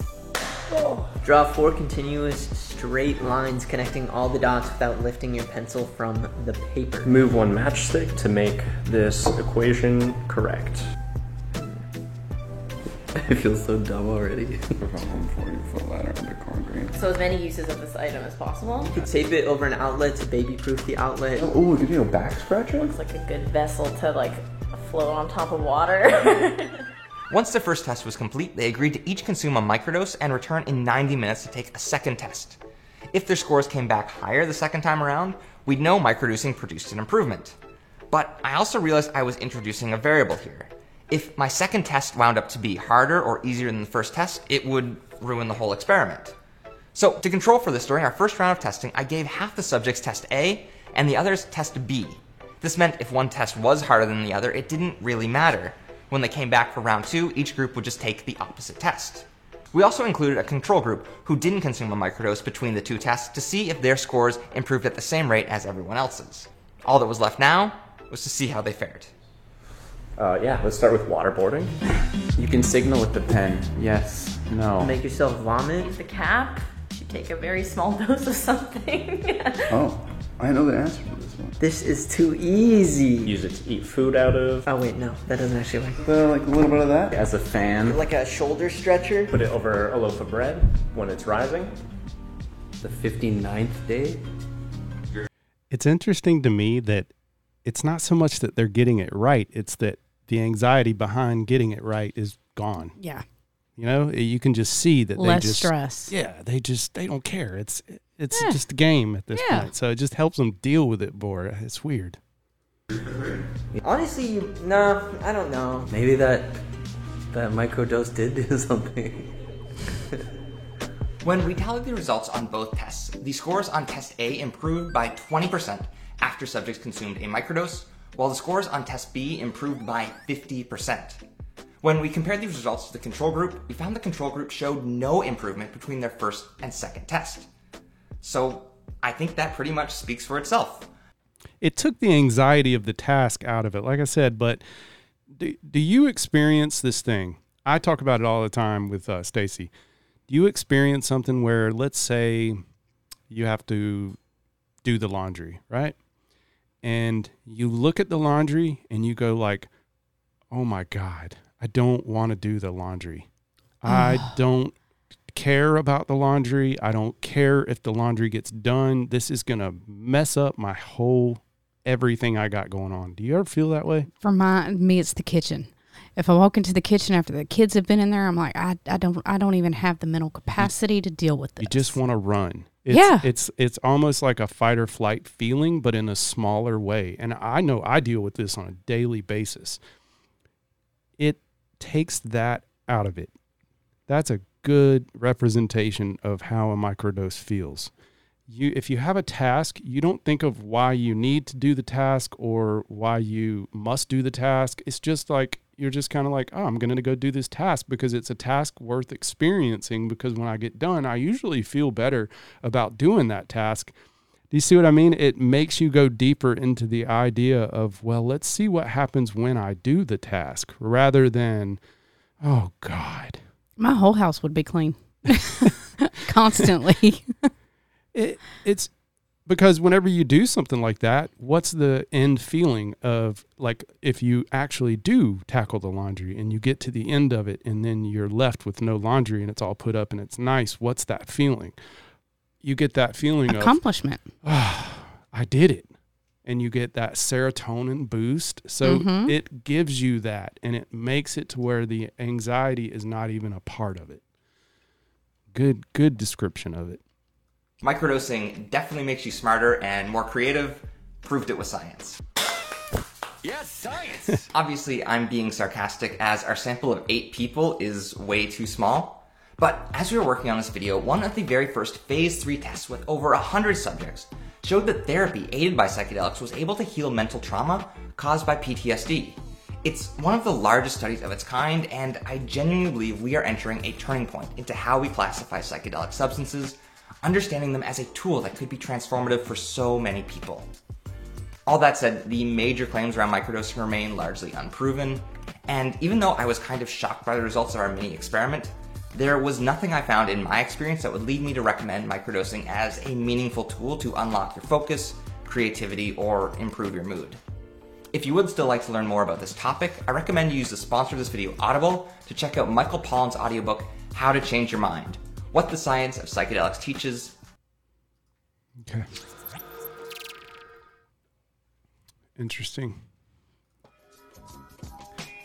Draw four continuous straight lines connecting all the dots without lifting your pencil from the paper. Move one matchstick to make this equation correct. I feel so dumb already. So as many uses of this item as possible. You could tape it over an outlet to baby-proof the outlet. Oh, Ooh, give you a back scratcher? Looks like a good vessel to like float on top of water. Once the first test was complete, they agreed to each consume a microdose and return in 90 minutes to take a second test. If their scores came back higher the second time around, we'd know microdosing produced an improvement. But I also realized I was introducing a variable here. If my second test wound up to be harder or easier than the first test, it would ruin the whole experiment. So, to control for this, during our first round of testing, I gave half the subjects test A and the others test B. This meant if one test was harder than the other, it didn't really matter. When they came back for round two, each group would just take the opposite test. We also included a control group who didn't consume a microdose between the two tests to see if their scores improved at the same rate as everyone else's. All that was left now was to see how they fared. Uh, yeah, let's start with waterboarding. You can signal with the pen. Yes, no. Make yourself vomit. Use the cap. You should take a very small dose of something. Oh, I know the answer to this one. This is too easy. Use it to eat food out of. Oh wait, no, that doesn't actually work. Uh, like a little bit of that. As a fan. Like a shoulder stretcher. Put it over a loaf of bread when it's rising. The 59th day. It's interesting to me that it's not so much that they're getting it right, it's that the anxiety behind getting it right is gone. Yeah. You know, you can just see that Less they just stress. Yeah, they just they don't care. It's it's Yeah. just a game at this Yeah. point. So it just helps them deal with it more. It's weird. Honestly, you, no, I don't know. Maybe that that microdose did do something. When we tallied the results on both tests, the scores on test A improved by 20% after subjects consumed a microdose, while the scores on test B improved by 50%. When we compared these results to the control group, we found the control group showed no improvement between their first and second test. So I think that pretty much speaks for itself. It took the anxiety of the task out of it, like I said. But do, do you experience this thing? I talk about it all the time with uh, Stacy. Do you experience something where, let's say, you have to do the laundry, right? And you look at the laundry and you go like, "Oh my god, I don't want to do the laundry. I don't care about the laundry. I don't care if the laundry gets done. This is going to mess up my whole everything I got going on." Do you ever feel that way? For my me, it's the kitchen. If I walk into the kitchen after the kids have been in there, I'm like, I, I don't I don't even have the mental capacity to deal with this. You just want to run. It's, Yeah. It's it's almost like a fight or flight feeling, but in a smaller way. And I know I deal with this on a daily basis. It takes that out of it. That's a good representation of how a microdose feels. You if you have a task, you don't think of why you need to do the task or why you must do the task. It's just like you're just kind of like, oh, I'm going to go do this task because it's a task worth experiencing. Because when I get done, I usually feel better about doing that task. Do you see what I mean? It makes you go deeper into the idea of, well, let's see what happens when I do the task rather than, oh, God. My whole house would be clean constantly. it, it's because whenever you do something like that, what's the end feeling of like if you actually do tackle the laundry and you get to the end of it and then you're left with no laundry and it's all put up and it's nice, what's that feeling? you get that feeling Accomplishment. of "Ah, I did it. And you get that serotonin boost. So Mhm. it gives you that and it makes it to where the anxiety is not even a part of it. Good good description of it. Microdosing definitely makes you smarter and more creative. Proved it with science. Yes, science. Obviously, I'm being sarcastic as our sample of eight people is way too small. But as we were working on this video, one of the very first phase 3 tests with over 100 subjects showed that therapy aided by psychedelics was able to heal mental trauma caused by PTSD. It's one of the largest studies of its kind, and I genuinely believe we are entering a turning point into how we classify psychedelic substances, understanding them as a tool that could be transformative for so many people. All that said, the major claims around microdosing remain largely unproven, and even though I was kind of shocked by the results of our mini experiment, there was nothing I found in my experience that would lead me to recommend microdosing as a meaningful tool to unlock your focus, creativity, or improve your mood. If you would still like to learn more about this topic, I recommend you use the sponsor of this video, Audible, to check out Michael Pollan's audiobook, How to Change Your Mind What the Science of Psychedelics Teaches. Okay. Interesting.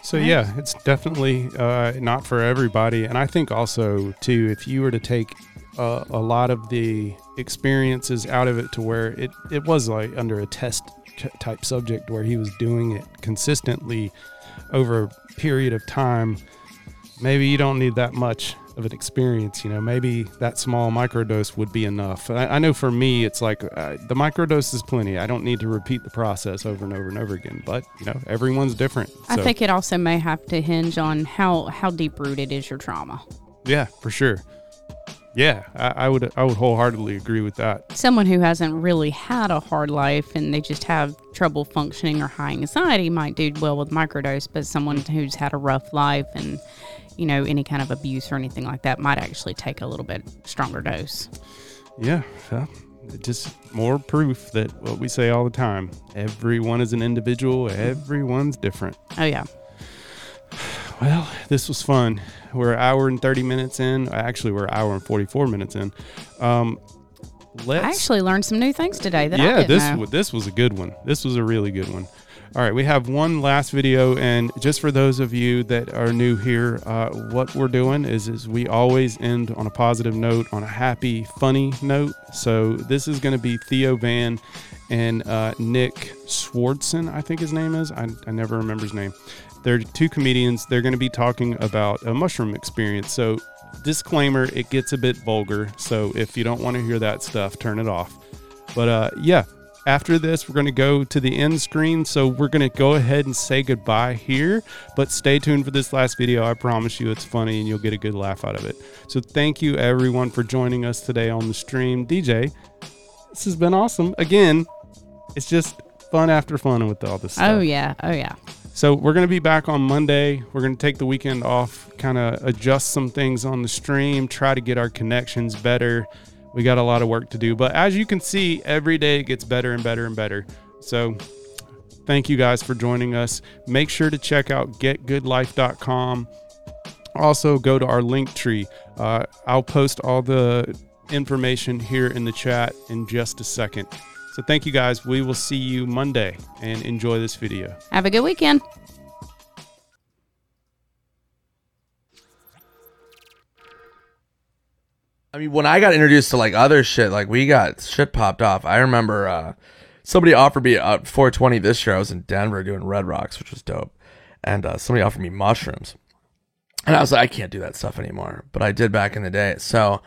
So yeah, it's definitely uh, not for everybody, and I think also too, if you were to take uh, a lot of the experiences out of it to where it it was like under a test t- type subject where he was doing it consistently over a period of time, maybe you don't need that much of an experience. You know, maybe that small microdose would be enough. I, I know for me, it's like uh, the microdose is plenty. I don't need to repeat the process over and over and over again. But you know, everyone's different. I think it also may have to hinge on how how deep rooted is your trauma. Yeah, for sure. Yeah, I, I would I would wholeheartedly agree with that. Someone who hasn't really had a hard life and they just have trouble functioning or high anxiety might do well with microdose, but someone who's had a rough life and you know any kind of abuse or anything like that might actually take a little bit stronger dose. Yeah, well, just more proof that what we say all the time: everyone is an individual. Everyone's different. Oh yeah. Well, this was fun. We're an hour and thirty minutes in. Actually, we're an hour and forty-four minutes in. Um, let's I actually learned some new things today that I yeah, this know. this was a good one. This was a really good one. All right, we have one last video, and just for those of you that are new here, uh, what we're doing is is we always end on a positive note, on a happy, funny note. So this is going to be Theo Von and uh, Nick Swardson, I think his name is. I, I never remember his name. They're two comedians. They're going to be talking about a mushroom experience. So disclaimer, it gets a bit vulgar. So if you don't want to hear that stuff, turn it off. But uh, yeah, after this, we're going to go to the end screen. So we're going to go ahead and say goodbye here. But stay tuned for this last video. I promise you it's funny and you'll get a good laugh out of it. So thank you everyone for joining us today on the stream. DJ, this has been awesome. Again, it's just fun after fun with all this oh, stuff. Oh yeah. Oh yeah. So we're going to be back on Monday. We're going to take the weekend off, kind of adjust some things on the stream, try to get our connections better. We got a lot of work to do, but as you can see, every day it gets better and better and better. So thank you guys for joining us. Make sure to check out getgoodlife.com. Also, go to our link tree. Uh, I'll post all the information here in the chat in just a second. So thank you guys. We will see you Monday and enjoy this video. Have a good weekend. I mean, when I got introduced to like other shit, like we got shit popped off. I remember uh, somebody offered me uh, 420 this year. I was in Denver doing Red Rocks, which was dope, and uh, somebody offered me mushrooms, and I was like, I can't do that stuff anymore, but I did back in the day. So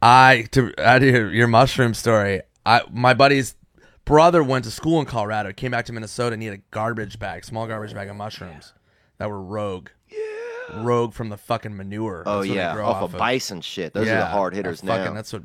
I to add your, your mushroom story, I my buddy's brother went to school in Colorado, came back to Minnesota, and he had a garbage bag, small garbage bag of mushrooms that were rogue. Rogue from the fucking manure. Oh, That's yeah, grow off of bison shit. Those are the hard hitters fucking, now. That's what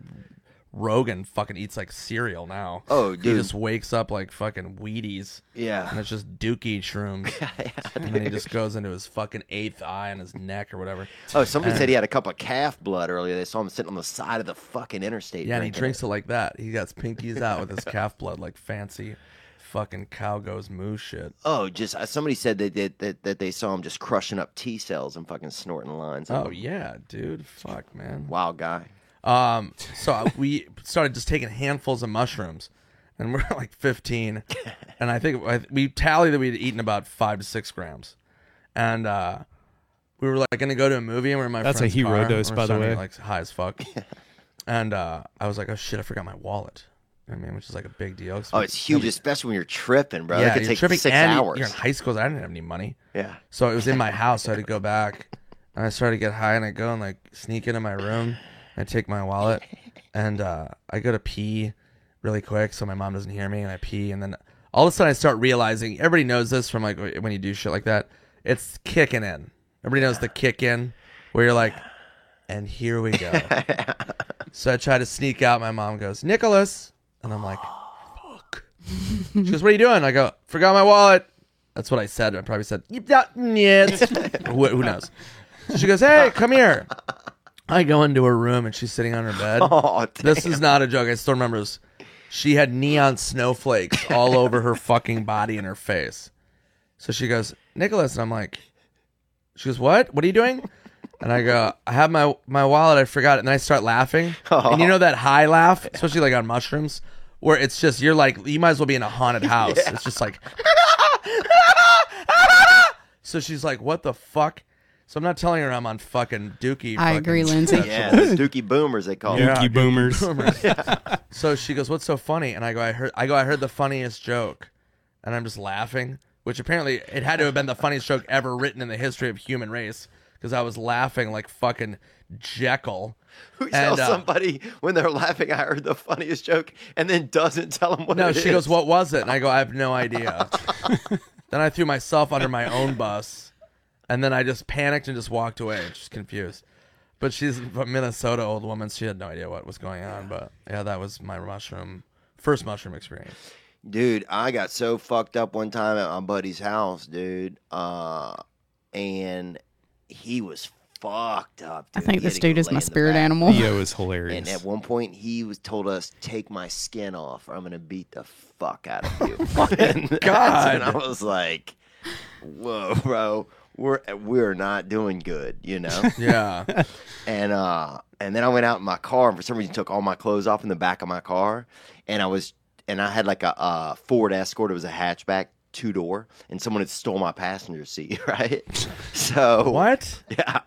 Rogan fucking eats like cereal now. Oh, dude. He just wakes up like fucking Wheaties. Yeah. And it's just dookie shrooms. yeah, and then he just goes into his fucking eighth eye on his neck or whatever. Oh, somebody And- said he had a cup of calf blood earlier. They saw him sitting on the side of the fucking interstate. Yeah, and he drinks it like that. He got his pinkies out with his calf blood like fancy fucking cow goes moo shit. Oh, just uh, somebody said that, that that that they saw him just crushing up T cells and fucking snorting lines. Oh yeah, dude. Fuck man. Wild guy. Um, so we started just taking handfuls of mushrooms, and we're like 15, and I think I- we tallied that we'd eaten about five to six grams, and uh, we were like going to go to a movie, and we we're in my That's a friend's hero car, dose, and by we're the starting to way. get, like high as fuck, and uh, I was like, oh shit, I forgot my wallet. I mean, which is like a big deal. Oh, it's huge, nobody- especially when you're tripping, bro. yeah, it could you're take tripping six hours. You're in high school. so I didn't have any money. Yeah. So it was in my house. So I had to go back, and I started to get high, and I go and like sneak into my room. And I take my wallet, and uh, I go to pee really quick so my mom doesn't hear me, and I pee, and then all of a sudden I start realizing. Everybody knows this from like when you do shit like that. It's kicking in. Everybody knows the kick in, where you're like, and here we go. so I try to sneak out. My mom goes, Nicholas, and I'm like, oh, fuck. she goes, "What are you doing?" I go, "Forgot my wallet." That's what I said. I probably said, "You got it." who, who knows? So she goes, "Hey, come here." I go into her room and she's sitting on her bed. Oh, this is not a joke. I still remember this. She had neon snowflakes all over her fucking body and her face. So she goes, "Nicholas," and I'm like, "She goes, what? What are you doing?" And I go, "I have my my wallet. I forgot it." And I start laughing, and you know that high laugh, especially like on mushrooms, where it's just you're like you might as well be in a haunted house. It's just like so she's like, "What the fuck?" So I'm not telling her I'm on fucking Dookie. I fucking agree, Lindsay. Yeah, the Dookie Boomers they call Dookie them. boomers. So she goes, "What's so funny?" And I go, "I heard." I go, "I heard the funniest joke," and I'm just laughing, which apparently it had to have been the funniest joke ever written in the history of human race because I was laughing like fucking Jekyll. Who And, tells uh, somebody when they're laughing, I heard the funniest joke, and then doesn't tell them what No, she is? goes, "What was it?" And I go, "I have no idea." then I threw myself under my own bus, and then I just panicked and just walked away, just confused. But she's a Minnesota old woman; she had no idea what was going on. But yeah, that was my mushroom first mushroom experience. Dude, I got so fucked up one time at my buddy's house, dude. Uh, and he was fucked up. Dude, I think this dude is my spirit back. animal. Theo is hilarious. And at one point, he was told us, "Take my skin off, or I'm gonna beat the fuck out of you." And God. when I was like, "Whoa, bro, we're we're not doing good," you know? Yeah. and uh, and then I went out in my car, and for some reason took all my clothes off in the back of my car, and I was, and I had like a, uh Ford Escort. It was a hatchback. Two door, and someone had stole my passenger seat, right? So what? Yeah,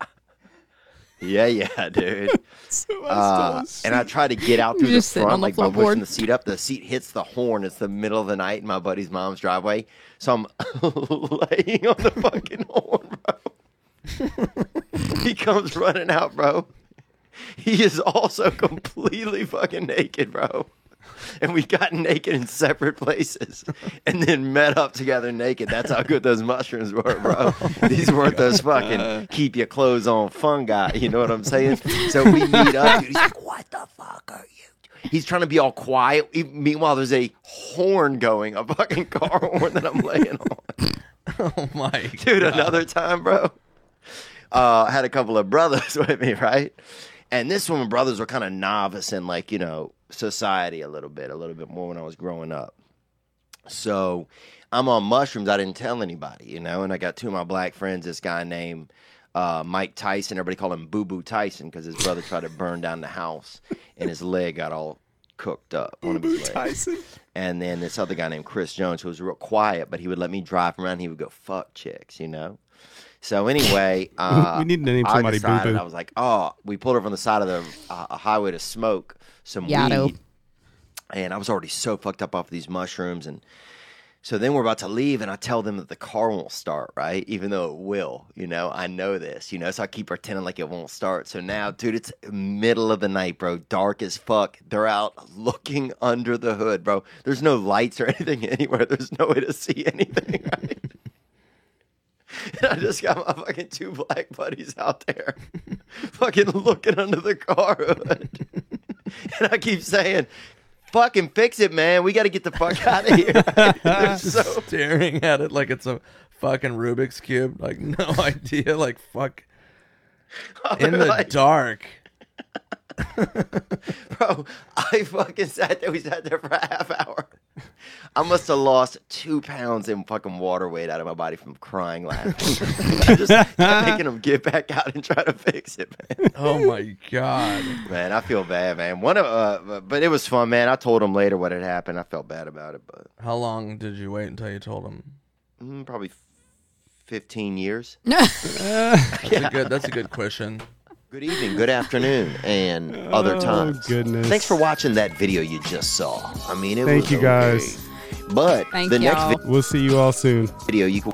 yeah, yeah, dude. Uh, and I tried to get out through the front, the like by pushing the seat up. The seat hits the horn. It's the middle of the night in my buddy's mom's driveway. So I'm laying on the fucking horn, bro. he comes running out, bro. He is also completely fucking naked, bro. And we got naked in separate places and then met up together naked. That's how good those mushrooms were, bro. These weren't those fucking keep your clothes on fungi. You know what I'm saying? So we meet up. Dude, he's like, what the fuck are you? He's trying to be all quiet. Meanwhile, there's a horn going, a fucking car horn that I'm laying on. Oh my Dude, God. another time, bro. Uh, I had a couple of brothers with me, right? And this one, my brothers were kind of novice in like, you know, society a little bit, a little bit more when I was growing up. So I'm on mushrooms. I didn't tell anybody, you know, and I got two of my black friends, this guy named uh, Mike Tyson. Everybody called him Boo Boo Tyson because his brother tried to burn down the house and his leg got all cooked up. His legs. Tyson. And then this other guy named Chris Jones, who was real quiet, but he would let me drive around. He would go, fuck chicks, you know? So anyway, uh, We need to name I somebody decided, Boo-Boo. I was like, oh, we pulled over on the side of the uh, highway to smoke some Yaddo. weed. And I was already so fucked up off these mushrooms. And so then we're about to leave, and I tell them that the car won't start, right? Even though it will, you know, I know this, you know, so I keep pretending like it won't start. So now, dude, it's middle of the night, bro, dark as fuck. They're out looking under the hood, bro. There's no lights or anything anywhere. There's no way to see anything, right? And I just got my fucking two black buddies out there, fucking looking under the car hood. and I keep saying, fucking fix it, man. We got to get the fuck out of here. They're so staring at it like it's a fucking Rubik's cube. Like no idea. Like fuck. In the Like- dark. Bro, I fucking sat there. We sat there for a half hour. I must have lost two pounds in fucking water weight out of my body from crying laughing. I just kept making him get back out and try to fix it, man. Oh my god. Man, I feel bad, man. One of, uh, but it was fun, man. I told him later what had happened. I felt bad about it, but How long did you wait until you told him? mm, probably fifteen years. That's a good. That's a good question. Good evening, good afternoon, and other Oh, times. goodness. Thanks for watching that video you just saw. I mean, it Thank was you, okay. guys. But Thank the next y'all. vi- We'll see you all soon. video you can